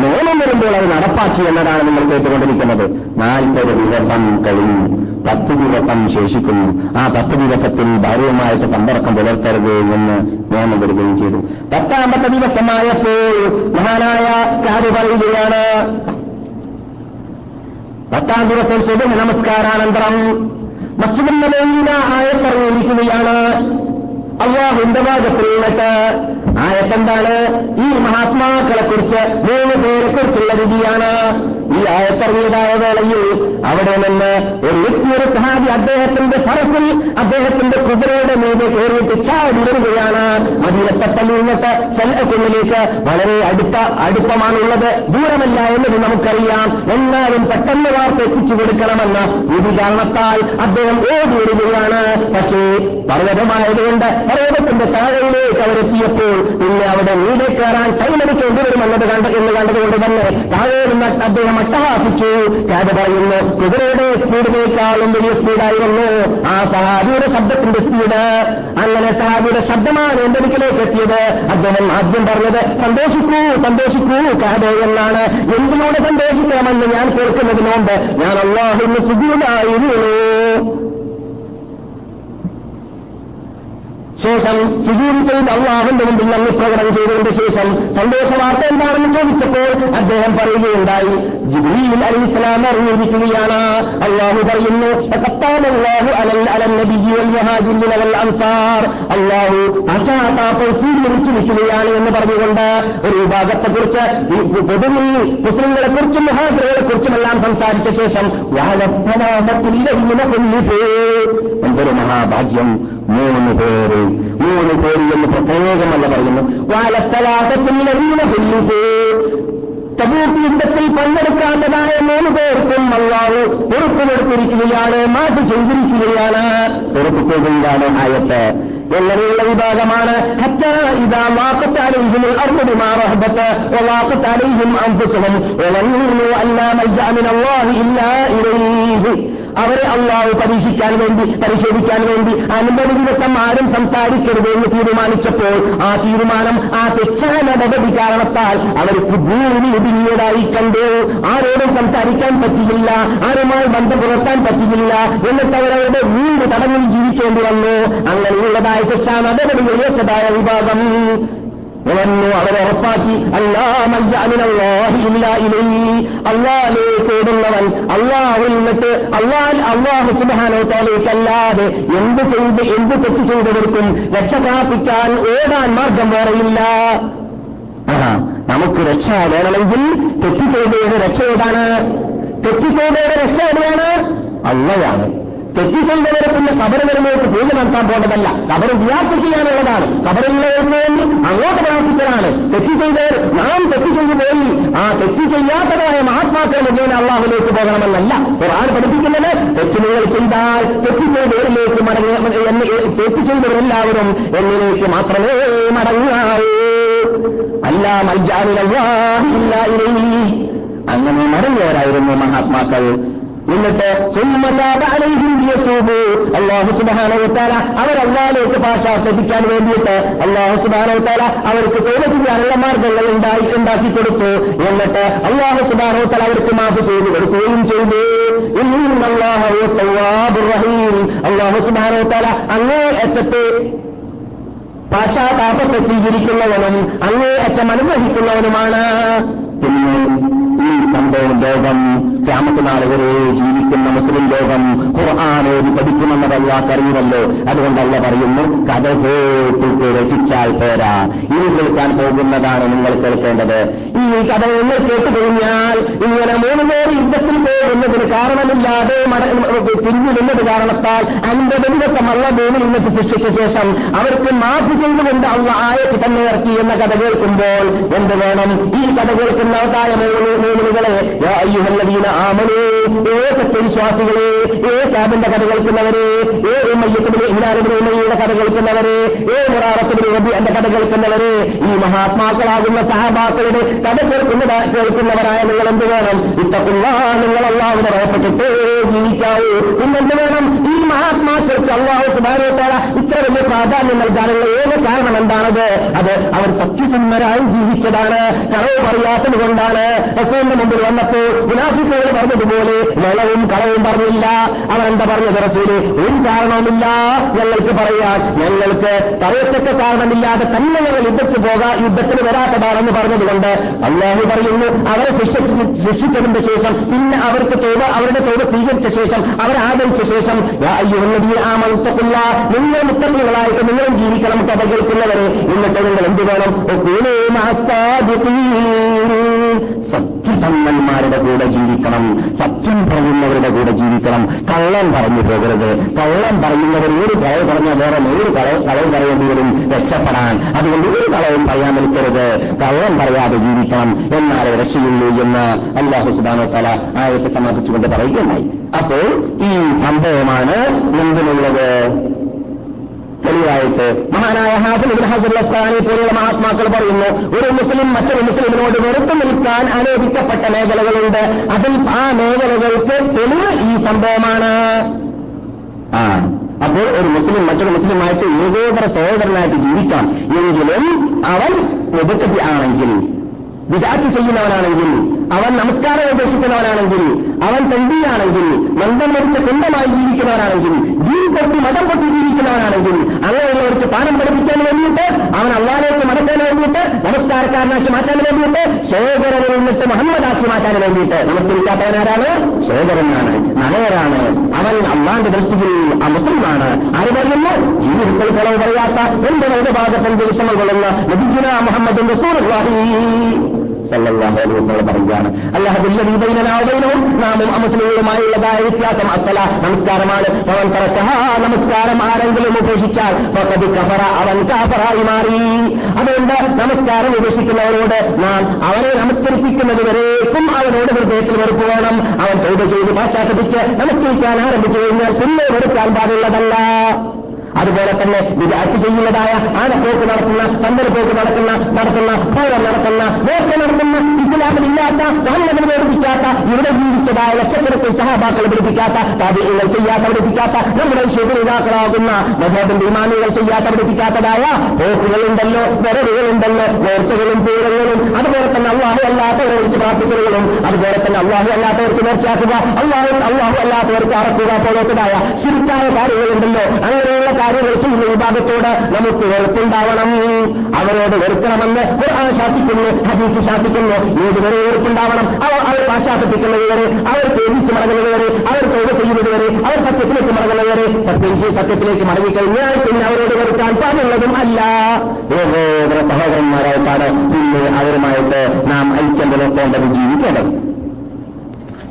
നിയമം വരുമ്പോൾ അത് നടപ്പാക്കി എന്നതാണ് നിങ്ങൾ കേട്ടുകൊണ്ടിരിക്കുന്നത്. നാൽപ്പത് ദിവസം കഴിഞ്ഞു പത്ത് ദിവസം ശേഷിക്കുന്നു. ആ പത്ത് ദിവസത്തിൽ ഭാര്യയുമായിട്ട് സമ്പർക്കം പുലർത്തരുത് എന്ന് നിയമം വരികയും ചെയ്തു. പത്താമത്തെ ദിവസമായപ്പോൾ മഹാനായ കാര്യം പറയുകയാണ് പത്താം ദിവസം സുബഹ നമസ്കാരാനന്തരം മസ്ജിദ് നബീന ആയത്തിറങ്ങിയിരിക്കുകയാണ് അള്ളാഹുന്റെ ഭാഗത്തിൽ നിന്നിട്ട് ആയത്തെന്താണ്? ഈ മഹാത്മാക്കളെ കുറിച്ച് മൂന്ന് പേരെ കുറിച്ചുള്ള വിധിയാണ്. ഈ ആയത്തറിയതായ വേളയിൽ അവിടെ നിന്ന് ഒരു ഒരു സഹാബി അദ്ദേഹത്തിന്റെ ഫറസിൽ അദ്ദേഹത്തിന്റെ കുതിരയുടെ മീതെ കയറിയിട്ട് ചാടി വരികയാണ്. മദീനത്തെ പള്ളിയിങ്ങട്ട് ചെല്ലക്കുന്നിലേക്ക് വളരെ അടുത്ത അടുപ്പമാണുള്ളത്. ദൂരമല്ല എന്നത് നമുക്കറിയാം. എന്നാലും പെട്ടെന്ന് വാർത്ത എത്തിച്ചു കൊടുക്കണമെന്ന വിധി കാരണത്താൽ അദ്ദേഹം ഓടി വരികയാണ്. പക്ഷേ പർവതമായതുകൊണ്ട് പർവതത്തിന്റെ താഴെയിലേക്ക് അവരെത്തിയപ്പോൾ പിന്നെ അവിടെ നീടെ കയറാൻ ടൈമെടുക്കേണ്ടി വരുമെന്നത് കണ്ട് എന്ന് കണ്ടതുകൊണ്ട് തന്നെ താഴെ നിന്ന് അദ്ദേഹം അട്ടഹാസിച്ചു. കാത പറയുന്നു കുതിരയുടെ സ്പീഡിനേക്കാളും വലിയ സ്പീഡായിരുന്നു ആ സഹാബിയുടെ ശബ്ദത്തിന്റെ സ്പീഡ് അങ്ങനെ സഹാബിയുടെ ശബ്ദമാണ് എന്റെ അടുക്കലേക്ക് എത്തിയത്. അദ്ദേഹം ആദ്യം പറഞ്ഞത് സന്തോഷിക്കൂ സന്തോഷിക്കൂ കാതെ എന്നാണ്. എന്തിലൂടെ സന്തോഷിക്കാമെന്ന് ഞാൻ കേൾക്കുന്നതിന് മുമ്പ് ഞാൻ അള്ളാഹുന്ന് സുഖിയിലായിരുന്നു ശേഷം സുജൂർ ചെയ്ത് അള്ളാഹുന്റെ മുമ്പിൽ നന്ദി പ്രകടനം ചെയ്തതിന്റെ ശേഷം സന്തോഷ വാർത്ത എന്താണെന്ന് ചോദിച്ചപ്പോൾ അദ്ദേഹം പറയുകയുണ്ടായി. ജിബ്രീൽ അലി ഇസ്ലാം അറിഞ്ഞിരിക്കുകയാണ് അള്ളാഹു പറയുന്നു അള്ളാഹു അള്ളാഹു പശ്ചാത്താപം സ്വീകരിച്ചിരിക്കുകയാണ് എന്ന് പറഞ്ഞുകൊണ്ട് ഒരു വിഭാഗത്തെക്കുറിച്ച് പൊതുവിൽ മുസ്ലിങ്ങളെ കുറിച്ചും എല്ലാം സംസാരിച്ച ശേഷം എന്തൊരു മഹാഭാഗ്യം. മൂന്ന് പേര് മൂന്ന് പേര് എന്ന് പ്രത്യേകമല്ല പറയുന്നു. തബൂക്ക് യുദ്ധത്തിൽ പങ്കെടുക്കാത്തതായ മൂന്ന് പേർക്കും അള്ളാഹു ഉറപ്പുകൊടുത്തിരിക്കുകയാണ് മാറ്റി ചെയ്തിരിക്കുകയാണ്. ഉറപ്പിക്കുകയാണ് ആയത്ത്. എങ്ങനെയുള്ള വിഭാഗമാണ്. ഇതാ വാക്കത്താലെയും അറുപതുമാറഹബത്ത് വാക്കത്താലെയും അമ്പുസുഖം അല്ലാമല്ലാഹി ഇല്ല ഇലൈഹി. അവരെ അള്ളാഹ് പരീക്ഷിക്കാൻ വേണ്ടി പരിശോധിക്കാൻ വേണ്ടി അനുമതി ദിവസം ആരും സംസാരിക്കരുത് എന്ന് തീരുമാനിച്ചപ്പോൾ ആ തീരുമാനം ആ തെറ്റായ നടപടി കാരണത്താൽ അവർക്ക് ഭൂമി ഒതുങ്ങിയതായി കണ്ടു. ആരോടും സംസാരിക്കാൻ പറ്റിയില്ല ആരുമായി ബന്ധം പുലർത്താൻ പറ്റിയില്ല എന്നിട്ട് അവരവരുടെ വീട് തടങ്ങിൽ ജീവിക്കേണ്ടി വന്നു. അങ്ങനെയുള്ളതായ തെറ്റാ നടപടി ഏറ്റതായ വിഭാഗം ഉണർന്നു അവരെ ഉറപ്പാക്കി. അള്ളാഹിലേക്ക് ഓടുന്നവൻ അള്ളാഹു നിന്നിട്ട് അള്ളാഹ് സുബാനോത്താലേക്കല്ലാതെ എന്ത് ചെയ്ത് എന്ത് തെറ്റ് ചെയ്തവർക്കും രക്ഷ പ്രാപിക്കാൻ ഓടാൻ മാർഗം വേറെയില്ല. നമുക്ക് രക്ഷ വേണമെങ്കിൽ തെറ്റ് ചെയ്തയുടെ രക്ഷ ഏതാണ്? തെറ്റ് ചെയ്തയുടെ രക്ഷ എവിടെയാണ് അള്ളയാണ്. തെറ്റ് കബറ് വരുന്നവർക്ക് പൂജ നടത്താൻ പോകേണ്ടതല്ല. കബർ വ്യാപ്തി ചെയ്യാനുള്ളതാണ്. കബറുള്ളവർക്ക് അങ്ങോട്ട് പ്രാർത്ഥിക്കലാണ്. തെറ്റ് ചെയ്തവർ നാം തെറ്റ് ചെയ്തു പോയി. ആ തെറ്റ് ചെയ്യാത്തതായ മഹാത്മാക്കൾ മുഖേന അള്ളാഹുലേക്ക് പോകണമെന്നല്ല. ഖുർആൻ പഠിപ്പിക്കുന്നത് തെറ്റ് ചെയ്താൽ തെറ്റ് ചെയ്തവരിലേക്ക് മടങ്ങി തെറ്റ് ചെയ്തവരെല്ലാവരും എന്നിലേക്ക് മാത്രമേ മടങ്ങാവൂ. അല്ല അങ്ങനെ മടങ്ങിയവരായിരുന്നു മഹാത്മാക്കൾ. എന്നിട്ട് അള്ളാഹു സുബാനവത്താല അവരല്ലാലേക്ക് ഭാഷ ശ്രദ്ധിക്കാൻ വേണ്ടിയിട്ട് അള്ളാഹു സുബാനവത്താല അവർക്ക് തൊഴിൽ ചെയ്യാനുള്ള മാർഗങ്ങൾ ഉണ്ടായി ഉണ്ടാക്കി കൊടുത്തു. എന്നിട്ട് അള്ളാഹു സുബാനവത്താല അവർക്ക് മാഫ് ചെയ്തു കൊടുക്കുകയും ചെയ്തു. അള്ളാഹു സുബാനവത്താല അങ്ങേ അറ്റത്തെ പാശ്ചാത്താപത്തെ സ്വീകരിക്കുന്നവനും അങ്ങേ അറ്റം അനുഗ്രഹിക്കുന്നവനുമാണ്. പിന്നെ ഈ സംഭവം ലോകം ക്യാമത്തിനാൾ വരെ ജീവിക്കുന്ന മുസ്ലിം ലോകം ഖുർആാനോട് പഠിക്കുമെന്നത് അറിയുമല്ലോ അതുകൊണ്ടല്ല പറയുന്നു കഥ കേട്ടിട്ട് രസിച്ചാൽ പോരാ. ഇനി കേൾക്കാൻ പോകുന്നതാണ് നിങ്ങൾ കേൾക്കേണ്ടത്. ഈ കഥ നിങ്ങൾ കേട്ടുകഴിഞ്ഞാൽ ഇങ്ങനെ മൂന്ന് പേര് യുദ്ധത്തിൽ പോകുന്നതിന് കാരണമില്ലാതെ പിന്തുടരുന്നത് കാരണത്താൽ അൻപത് ദിവസം അള്ള ഭൂമിയിൽ നിന്ന് ശിക്ഷിച്ച ശേഷം അവർക്ക് മാഫ് ചെയ്തുകൊണ്ട് അള്ള ആയത്ത് തന്നെ ഇറക്കി എന്ന കഥ കേൾക്കുമ്പോൾ എന്ത് വേണം? ഈ കഥ കേൾക്കുന്നതായ മൂന്നുകളെ അയ്യുഹല്ലവീന ആമനേ ഏ സത്യവിശ്വാസികളെ ഏ ക്യാബിന്റെ കഥ കേൾക്കുന്നവരെ ഏ ഉമ്മയ്യത്തിന് ഇന്നാലിന്റെ ഉമ്മയുടെ കഥ കേൾക്കുന്നവരെ ഏ മുറാറത്തിന് റബി എന്റെ കഥ കേൾക്കുന്നവരെ ഈ മഹാത്മാക്കളാകുന്ന സഹബാക്കളുടെ കഥ കേൾക്കുന്ന കേൾക്കുന്നവരായ നിങ്ങൾ എന്ത് വേണം? ഇത്തക്കുള്ള നിങ്ങൾ അള്ളാഹുവിനെ ഭയപ്പെട്ടിട്ട് ജീവിക്കാവൂ. പിന്നെന്ത് വേണം? ഈ മഹാത്മാക്കൾക്ക് അള്ളാഹു സുബാനോത്താല ഇത്ര വലിയ പ്രാധാന്യം നൽകാനുള്ള ഏക കാരണം എന്താണത്? അത് അവർ സത്യസന്ധരായി ജീവിച്ചതാണ്. കളവ് പറയാത്തത് കൊണ്ടാണ്. റസൂലിന്റെ മുമ്പിൽ വന്നപ്പോൾ മുനാഫിക്കുകൾ പറഞ്ഞതുപോലെ വെളവും കളവും പറഞ്ഞില്ല. അവരെന്താ പറഞ്ഞത് റസൂൽ? ഒരു കാരണവുമില്ല ഞങ്ങൾക്ക് പറയാൻ. ഞങ്ങൾക്ക് പറയത്തക്ക കാരണമില്ലാതെ തന്നെ ഞങ്ങൾ യുദ്ധത്തിൽ പോകാൻ യുദ്ധത്തിന് വരാത്തതാണെന്ന് പറഞ്ഞതുകൊണ്ട് അല്ലാഹു പറയുന്നു അവരെ ശിക്ഷിച്ചതിന്റെ ശേഷം പിന്നെ അവർക്ക് തോട് അവരുടെ തോട് സ്വീകരിച്ച ശേഷം അവരെ ആദരിച്ച ശേഷം ആ മനുഷ്യക്കുള്ള നിങ്ങൾ മുത്തങ്ങളായിട്ട് നിങ്ങളും ജീവിക്കണം കഥ എന്നിട്ട് നിങ്ങൾ എന്ത് വേണം? സത്യസന്ധന്മാരുടെ കൂടെ ജീവിക്കണം സത്യം പറയുന്നവരുടെ കൂടെ ജീവിക്കണം. കള്ളം പറഞ്ഞു പോകരുത്. കള്ളം പറയുന്നവർ ഒരു കളവ് പറഞ്ഞാൽ വേറെ നൂറ് കളവ് കളവ് പറയേണ്ടി വരും രക്ഷപ്പെടാൻ. അതുകൊണ്ട് ഒരു കളവും പറയാൻ നിൽക്കരുത്. കള്ളം പറയാതെ ജീവിക്കണം. എന്നാലേ രക്ഷയുള്ളൂ എന്ന് അള്ളാഹു സുബാനോ തല ആയത്തെ സമാപിച്ചുകൊണ്ട് പറയുകയുണ്ടായി. അപ്പോൾ ഈ സംഭവമാണ് എന്തിനുള്ളത് തെളിവായിട്ട് മഹാനായ ഹാഫിൽ ഇബ്ൻ ഹസർ അസ്സാനി പോലെയുള്ള മഹാത്മാക്കൾ പറയുന്നു ഒരു മുസ്ലിം മറ്റൊരു മുസ്ലിമിനോട് വെറുത്തു നിൽക്കാൻ അനുവദിക്കപ്പെട്ട മേഖലകളുണ്ട്. അതിൽ ആ മേഖലകൾക്ക് തെളിവ് ഈ സംഭവമാണ്. ആ അപ്പോൾ ഒരു മുസ്ലിം മറ്റൊരു മുസ്ലിമായിട്ട് ഏകോദര സഹോദരനായിട്ട് ജീവിക്കാം. എങ്കിലും അവൻ എതിർക്കത്തി ആണെങ്കിൽ വിദാറ്റ് ചെയ്യുന്നവനാണെങ്കിൽ അവൻ നമസ്കാരം ഉപേക്ഷിക്കുന്നവനാണെങ്കിൽ അവൻ തണ്ടിയാണെങ്കിൽ മന്ദം മരിച്ച സ്വന്തമായി ജീവിക്കുന്നവനാണെങ്കിൽ ദീൻ പൊട്ടി മതം പൊട്ടി ജീവിക്കുന്നവനാണെങ്കിൽ അങ്ങനെയുള്ളവർക്ക് പാഠം പഠിപ്പിക്കാൻ വേണ്ടിയിട്ട് അവൻ അള്ളാലേക്ക് മടക്കാൻ വേണ്ടിയിട്ട് നമസ്കാരക്കാരനാക്കി മാറ്റാൻ വേണ്ടിയിട്ട് സോദരനിൽ നിന്നിട്ട് മുഹമ്മദാക്കി മാറ്റാൻ വേണ്ടിയിട്ട് നമസ്കരിക്കാത്തവനാരാണ്? ശേഖരനാണ്. നഗരാണ് അവൻ അള്ളാന്റെ ദൃഷ്ടിയിൽ മുസ്ലിമാണ് ആര് പറയുന്നു ജീവിതത്തിൽ കളവ് പറയാത്ത എന്റെ വലതുഭാഗത്തിൽ ദിവസങ്ങൾ കൊള്ളുന്ന നബിജുന മുഹമ്മദ് റസൂൽ സല്ലല്ലാഹു അലൈഹി വസല്ലം പറയുകയാണ്. ബൈനനാ വബൈനഹും നാമും അമുസ്ലിങ്ങളുമായുള്ളതായ വ്യത്യാസം അസ്സല നമസ്കാരമാണ്. അവൻ തറക്കഹ നമസ്കാരം ആരെങ്കിലും ഉപേക്ഷിച്ചാൽ ഫഖദ് കഫറ അവൻ കാഫറായി മാറി. അതുകൊണ്ട് നമസ്കാരം ഉപേക്ഷിക്കുന്നവരോട് നാം അവനെ നമസ്കരിപ്പിക്കുന്നത് വരേക്കും അവനോട് ഹൃദയത്തിൽ വെറുപ്പ് വേണം അവൻ തൗബ ചെയ്ത് പാശ്ചാത്തപിച്ച് നമസ്കരിക്കാൻ ആരംഭിച്ചു കഴിഞ്ഞാൽ പിന്നെ വെറുക്കാൻ പാടുള്ളതല്ല. അതുപോലെ തന്നെ വിദാറ്റ് ചെയ്യുന്നതായ ആനപ്പോക്ക് നടത്തുന്ന പന്തൽ പോക്ക് നടത്തുന്ന നടക്കുന്ന പൂരം നടത്തുന്ന നേരത്തെ നടത്തുന്ന ഇസ്ലാമിലില്ലാത്ത പഠിപ്പിക്കാത്ത ഇവിടെ ജീവിച്ചതായ ലക്ഷക്കണക്കിൽ സഹാബാക്കൾ പഠിപ്പിക്കാത്ത താപികൾ ചെയ്യാത്ത പഠിപ്പിക്കാത്ത നമ്മുടെ ശുഭനിതാക്കളാകുന്ന മഹോബിന്റെ ഇമാമികൾ ചെയ്യാത്ത പഠിപ്പിക്കാത്തതായ പോക്കുകളുണ്ടല്ലോ വിരലുകളുണ്ടല്ലോ നേർച്ചകളും പൂരങ്ങളും അതുപോലെ തന്നെ അള്ളാഹു അല്ലാത്തവരെ വിളിച്ച് പ്രാർത്ഥിക്കലുകളും അതുപോലെ തന്നെ അള്ളാഹു അല്ലാത്തവർക്ക് നേർച്ചയാക്കുക അള്ളാഹു അള്ളാഹു അല്ലാത്തവർക്ക് അറക്കുക പോലത്തതായ ശുരുക്കായ കാര്യങ്ങളുണ്ടല്ലോ. അങ്ങനെയുള്ള കാര്യങ്ങൾ ചെയ്യുന്ന വിഭാഗത്തോട് നമുക്ക് വെറുപ്പുണ്ടാവണം. അവരോട് വെറുക്കണമെന്ന് ശാസിക്കുന്നു ഹദീസ് ശാസിക്കുന്നു. ഏതുവരെ വെറുപ്പുണ്ടാവണം? അവർ അവർ പാശ്ചാത്തപ്പിക്കുന്നത് വരെ അവർ പേടിച്ച് മടങ്ങുന്നത് വരെ അവർ തൊഴിൽ ചെയ്യുന്നത് വരെ അവർ സത്യത്തിലേക്ക് മടങ്ങുന്നത് വരെ സത്യം ചെയ്ത് സത്യത്തിലേക്ക് മടങ്ങിക്കഴിഞ്ഞാൽ പിന്നെ അവരോട് വെറുക്കാൻ പാടുള്ളതും അല്ല. ഏകോദര സഹോദരന്മാരായിട്ടാണ് പിന്നെ അവരുമായിട്ട് നാം ഐക്യം പുലർത്തേണ്ടത് ജീവിക്കേണ്ടത്.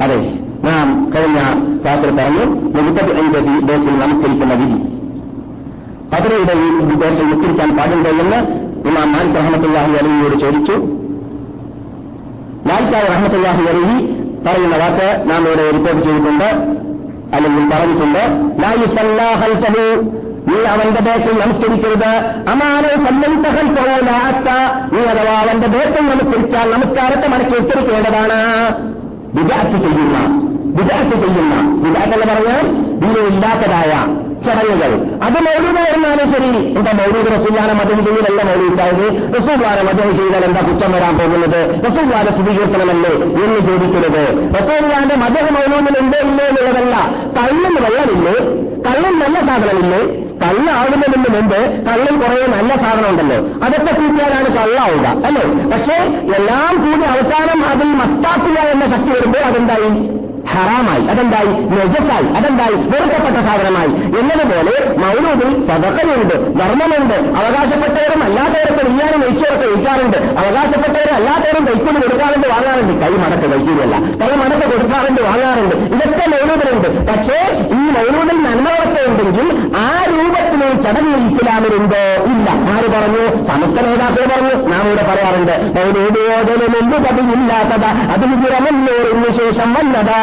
അതെ നാം കഴിഞ്ഞ ക്ലാസ്സിൽ പറഞ്ഞു മുപ്പത്തി അഞ്ച് ഡേസിൽ നമസ്കരിക്കുന്ന വിധി. പതിനയുടെ ഈ ദേശം നിസ്കരിക്കാൻ പാടുണ്ടോ എന്ന് ഇമാം മാലിക് റഹമത്തുല്ലാഹി അലിയോട് ചോദിച്ചു. മാലിക്കായ റഹമത്തുല്ലാഹി അലി പറയുന്ന വാക്ക് നാം ഇവിടെ റിപ്പോർട്ട് ചെയ്തിട്ടുണ്ട് അല്ലെങ്കിൽ പറഞ്ഞിട്ടുണ്ട് ലായുസല്ലാഹൽസഹു നീ അവന്റെ ബേസിൽ നമസ്കരിക്കരുത് അമാനോ സല്ലൈത്തഹൽസഹൂലാത്ത നീ അഥവാ അവന്റെ ബേസിൽ നമസ്കരിച്ചാൽ നമസ്കാരത്തെ മടക്കി ഉത്തരിക്കേണ്ടതാണ് വിദാറ്റ് ചെയ്യുന്ന വിദാറ്റ് ചെയ്യുന്ന വിദാറ്റ് എന്ന് പറഞ്ഞാൽ ദീനമില്ലാത്തതായ ചടങ്ങുകൾ. അത് മൗലൂദ് എന്നാലും ശരി. എന്താ മൗലൂദ് റസൂല്ലാനെ മതം ചെയ്യലല്ല മൗലൂദായത്? റസൂല്ലാനെ മതം ചെയ്താൽ എന്താ കുറ്റം വരാൻ പോകുന്നത്? റസൂല്ലാനെ സ്ഥിരീകരിക്കണമല്ലേ എന്ന് ചോദിക്കുന്നത് റസൂല്ലാന്റെ മതം മൗലൂദിൽ ഉണ്ടോ ഇല്ലേ എന്നുള്ളതല്ല. കള്ളിന് വെള്ളമില്ലേ? കള്ളിൽ നല്ല സാധനമില്ലേ? കള്ളാകുന്നതിന് മുമ്പ് കള്ളിൽ കുറേ നല്ല സാധനം ഉണ്ടല്ലോ. അതൊക്കെ കൂട്ടിയാലാണ് കള്ളാവുക അല്ലേ? പക്ഷേ എല്ലാം കൂടി അവസാനം അതിൽ മസ്താക്കുക എന്ന ശക്തി വരുമ്പോൾ അതെന്തായി? ഹറാമായി. അതെന്തായി? നെജസായി. അതെന്തായി? വെറുക്കപ്പെട്ട സാധനമായി. എന്നതുപോലെ മൗലൂദിൽ സദക്കയുണ്ട് ധർമ്മമുണ്ട് അവകാശപ്പെട്ടവരും അല്ലാത്തവരൊക്കെ ഇല്ലാനും നെയ്ച്ചോരൊക്കെ കഴിക്കാറുണ്ട് അവകാശപ്പെട്ടവരും അല്ലാത്തവരും കൈക്കൂലി കൊടുക്കാറുണ്ട് വാങ്ങാറുണ്ട്. കൈ മടക്ക് കൈക്കൂലിയല്ല. കൈ മടക്ക് കൊടുക്കാറുണ്ട് വാങ്ങാറുണ്ട്. ഇതൊക്കെ മൗലൂദിലുണ്ട്. പക്ഷേ ഈ മൗലൂദിൽ നന്മകളൊക്കെ ഉണ്ടെങ്കിൽ ആ രൂപത്തിൽ ചടങ്ങ് ഇസ്ലാമിലുണ്ടോ? ഇല്ല. പറഞ്ഞു സമസ്ത നേതാക്കൾ പറഞ്ഞു നാം ഇവിടെ പറയാറുണ്ട് മൗലൂദ് ഓതലും പതിയില്ലാത്തതാ അതിന് പുറമെന്നോറിന് ശേഷം വന്നതാ.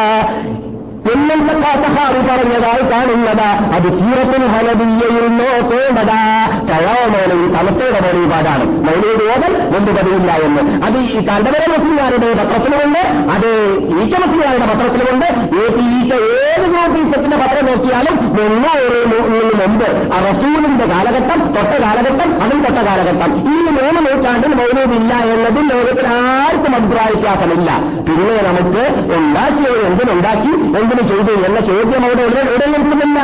എന്നും സഹാബി പറഞ്ഞതായി കാണുന്നത്. അത് സീറത്തിൽ ഹനബിയയിൽ നോക്കേണ്ടതാ. കഴാമോന ഈ തലത്തോടെ മൗലിപാടാണ് മൗലിയുടെ ഓതൽ മുമ്പ് പതിവില്ല എന്ന്. അത് ഈ കണ്ടവര മുസ്ലിംകാരുടെ പത്രത്തിലുമുണ്ട് അത് ഈറ്റ മുസ്ലിംകാരുടെ പത്രത്തിലുമുണ്ട് ഈറ്റ ഏത് നോട്ടീസത്തിന്റെ പത്രം നോക്കിയാലും മുന്നൂറ് മുമ്പ് റസൂലിന്റെ കാലഘട്ടം തൊട്ട കാലഘട്ടം അതും തൊട്ട കാലഘട്ടം. ഈ മൂന്ന് നൂറ്റാണ്ടിൽ മൗലൂദില്ല എന്നതിൽ ലോകത്തിൽ ആർക്കും അഭിപ്രായ വ്യത്യാസമില്ല. പിന്നെ നമുക്ക് ഉണ്ടാക്കിയത് എന്തിനുണ്ടാക്കി എന്തിനു ചെയ്തു? എന്ന ചോദ്യം അവിടെ ഉടലെടുക്കുന്നില്ല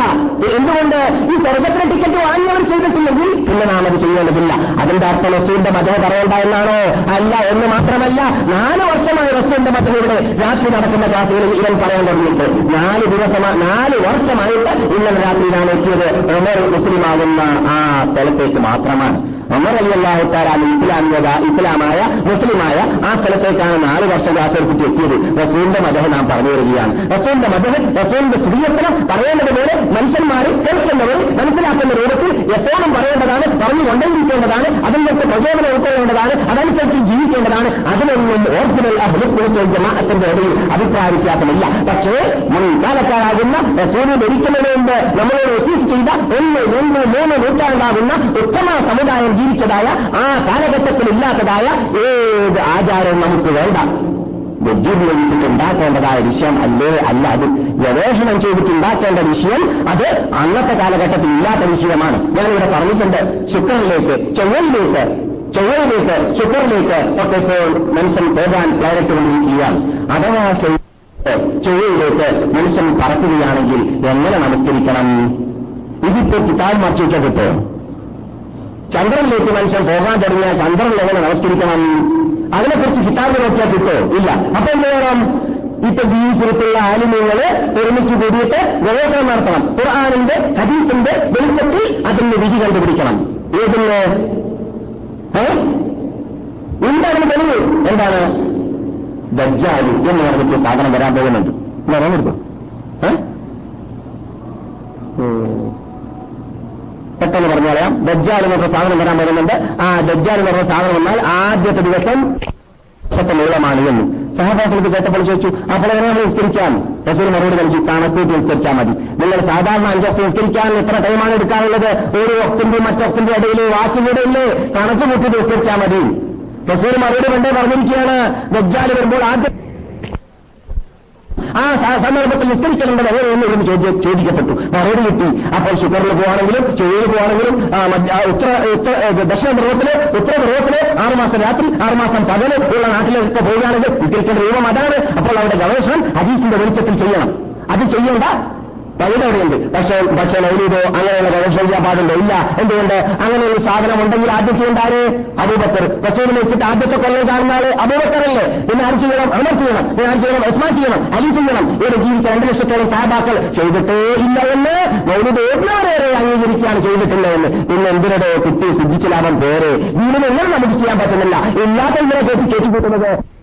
എന്തുകൊണ്ട്? ഈ സ്വർഗത്തിന് ടിക്കറ്റ് വാങ്ങിയവർ ചെയ്തിട്ടില്ലെങ്കിൽ പിന്നെ നാം അത് ചെയ്യേണ്ടതില്ല. അതിന്റെ അർത്ഥം റസൂലിന്റെ മതം പറയണ്ട എന്നാണോ? അല്ല എന്ന് മാത്രമല്ല നാല് വർഷമായി റസൂലിന്റെ മതം ഇവിടെ രാത്രി നടക്കുന്ന ക്ലാസ്സുകളിൽ ഇവൻ പറയാൻ തുടങ്ങിയിട്ട്. നാല് ദിവസമായി നാല് വർഷമായിട്ട് ഇന്നലെ രാത്രിയിലാണ് എത്തിയത്. ഉമർ മുസ്ലിമാകുന്ന ആ സ്ഥലത്തേക്ക് മാത്രമാണ്. ഒമർ അലി അള്ളാഹുത്താലാണ് ഇസ്ലാമിക ഇസ്ലാമായ മുസ്ലിമായ ആ സ്ഥലത്തേക്കാണ് നാല് വർഷം കാസർപ്പിച്ച് എത്തിയത്. റസൂലിന്റെ മതഹ് നാം പറഞ്ഞു വരികയാണ് റസൂലിന്റെ മതഹ് റസൂലിന്റെ സ്ത്രീയത്തിന് പറയേണ്ടതുപോലെ മനുഷ്യന്മാർ കേൾക്കുന്നവർ മനസ്സിലാക്കുന്ന രൂപത്തിൽ എപ്പോഴും പറയേണ്ടതാണ് പറഞ്ഞു കൊണ്ടേയിരിക്കേണ്ടതാണ് അതിൽ നിന്ന് പ്രചോദനം ഉൾക്കൊള്ളേണ്ടതാണ് അതനുസരിച്ച് ജീവിക്കേണ്ടതാണ്. അതിനൊന്നും ഓർജിനൽ അഹ്ലുസുൽ ജമാഅത്തിന്റെ ഇടയിൽ അഭിപ്രായ പക്ഷേ മുൻകാലക്കാരാകുന്ന റസൂലിൽ ഒരിക്കലും മുമ്പ് നമ്മളോട് വസീഫ് ചെയ്ത ഒന്ന് രണ്ട് മൂന്ന് നൂറ്റാണ്ടാകുന്ന ഉത്തമ സമുദായം ജീവിച്ചതായ ആ കാലഘട്ടത്തിൽ ഇല്ലാത്തതായ ഏത് ആചാരവും നമുക്ക് വേണ്ട. ബുദ്ധി ഉപയോഗിച്ചിട്ട് ഉണ്ടാക്കേണ്ടതായ വിഷയം അല്ലേ? അല്ല അത് ഗവേഷണം ചെയ്തിട്ട് ഉണ്ടാക്കേണ്ട വിഷയം അത് അന്നത്തെ കാലഘട്ടത്തിൽ ഇല്ലാത്ത വിഷയമാണ്. ഞാനിവിടെ പറഞ്ഞിട്ടുണ്ട് ശുക്രനിലേക്ക് ചൊവ്വയിലേക്ക് ചൊവ്വയിലേക്ക് ശുക്രനിലേക്ക് ഒക്കെ ഇപ്പോൾ മനുഷ്യൻ പോകാൻ പ്രയറിട്ടുകൊണ്ടിരിക്കുകയാണ് അഥവാ ചൊവ്വയിലേക്ക് മനുഷ്യൻ പറക്കുകയാണെങ്കിൽ എങ്ങനെ നമസ്കരിക്കണം? ഇതിപ്പോ കിതാബ് മറിച്ചിട്ട് കിട്ടുമോ ചന്ദ്രനിലേക്ക് മനുഷ്യൻ പോകാൻ തുടങ്ങിയ ചന്ദ്രനിൽ എങ്ങനെ നമസ്കരിക്കണം അതിനെക്കുറിച്ച് കിതാബ് നോക്കിയാൽ കിട്ടോ ഇല്ല. അപ്പൊ എന്ത് വേണം? ഇപ്പൊ ജീവിതത്തിലുള്ള ആലിമ്യങ്ങൾ ഒരുമിച്ച് കൂടിയിട്ട് ഗവേഷണം നടത്തണം. ഖുർആാനിന്റെ ഹദീസിന്റെ വെളിച്ചത്തിൽ അതിന്റെ വിധി കണ്ടുപിടിക്കണം. ഏതിന്? എന്താണ് തെളിവ്? എന്താണ്? ദജ്ജാലി എന്ന് പറഞ്ഞിട്ട് സാധനം വരാൻ പോകുന്നുണ്ട്. പറഞ്ഞെടുക്കും പെട്ടെന്ന് പറഞ്ഞു പറയാം ദജ്ജാൽ എന്നൊക്കെ സാധനം വരാൻ വരുന്നുണ്ട്. ആ ദജ്ജാൽ എന്ന് പറഞ്ഞ സാധനം വന്നാൽ ആദ്യത്തെ ദിവസം വർഷത്തെ നീളമാണ് എന്ന്. സഹപാഠികൾക്ക് കേട്ടപ്പോൾ ചോദിച്ചു അപ്പോൾ എങ്ങനെ നമ്മൾ നിസ്കരിക്കാം. റസൂൽ മറുപടി നൽകി കണക്കൂട്ടി നിസ്കരിച്ചാൽ മതി. നിങ്ങൾ സാധാരണ അഞ്ചൊക്കെ നിസ്കരിക്കാൻ എത്ര ടൈമാണ് എടുക്കാനുള്ളത് ഒരു ഒക്കിന്റെ മറ്റൊക്കിന്റെ ഇടയിൽ വാച്ച് കൂടെ ഇല്ലേ? കണക്ക് കൂട്ടി നിസ്കരിച്ചാൽ മതി. റസൂൽ മറുപടി കണ്ടേ പറഞ്ഞിരിക്കുകയാണ് ദജ്ജാൽ വരുമ്പോൾ ആദ്യം ആ സന്ദർഭത്തിൽ നിസ്കരിക്കലുണ്ടല്ലോ എങ്ങനെയെന്ന് ഇവിടുന്ന് ചോദിക്കപ്പെട്ടു. മറുപടി കിട്ടി. അപ്പോൾ ശുക്രനിൽ പോവാണെങ്കിലും ചൊവ്വയിൽ പോവാണെങ്കിലും ഉത്തര ദക്ഷിണ ധ്രുവത്തിൽ ഉത്തര ധ്രുവത്തിൽ ആറുമാസം രാത്രി ആറുമാസം പകൽ ഉള്ള നാട്ടിലേക്ക് പോവുകയാണെങ്കിൽ നിസ്കരിക്കേണ്ട രൂപം അതാണ്. അപ്പോൾ അവരുടെ ഗവേഷണം ഹദീസിന്റെ വെളിച്ചത്തിൽ ചെയ്യണം. അത് ചെയ്യേണ്ട പൈതവിടെയുണ്ട് പക്ഷേ പക്ഷേ മൗലീദോ അങ്ങനെയുള്ള ചെയ്യാൻ പാടുണ്ടോ? ഇല്ല. എന്തുകൊണ്ട്? അങ്ങനെ ഒരു സാധനം ഉണ്ടെങ്കിൽ ആദ്യം ചെയ്യേണ്ടാര് അബൂബക്കർ. റസൂലിനെ വെച്ചിട്ട് ആദ്യത്തെ കൊല്ലം കാണുന്ന അബൂബക്കറല്ലേ? പിന്നെ ആര് ചെയ്യണം? അമർ ചെയ്യണം. പിന്നെ ആര് ചെയ്യണം? ഉസ്മാൻ ചെയ്യണം. അലി ചെയ്യണം. ഇവിടെ ജീവിച്ച രണ്ട് ലക്ഷത്തോളം സാബാക്കൾ ചെയ്തിട്ടേ ഇല്ല എന്ന് മൗലീദ് ഏറ്റവും അംഗീകരിക്കുകയാണ് ചെയ്തിട്ടില്ല എന്ന്. പിന്നെ എന്തിനോ കുട്ടി സിദ്ധിച്ചിലാവാൻ പേരെ വീടിനെല്ലാം നമുക്ക് ചെയ്യാൻ പറ്റുന്നില്ല. ഇല്ലാത്ത ഇങ്ങനെ കേട്ടി കേട്ടിക്കൂട്ടുന്നത്.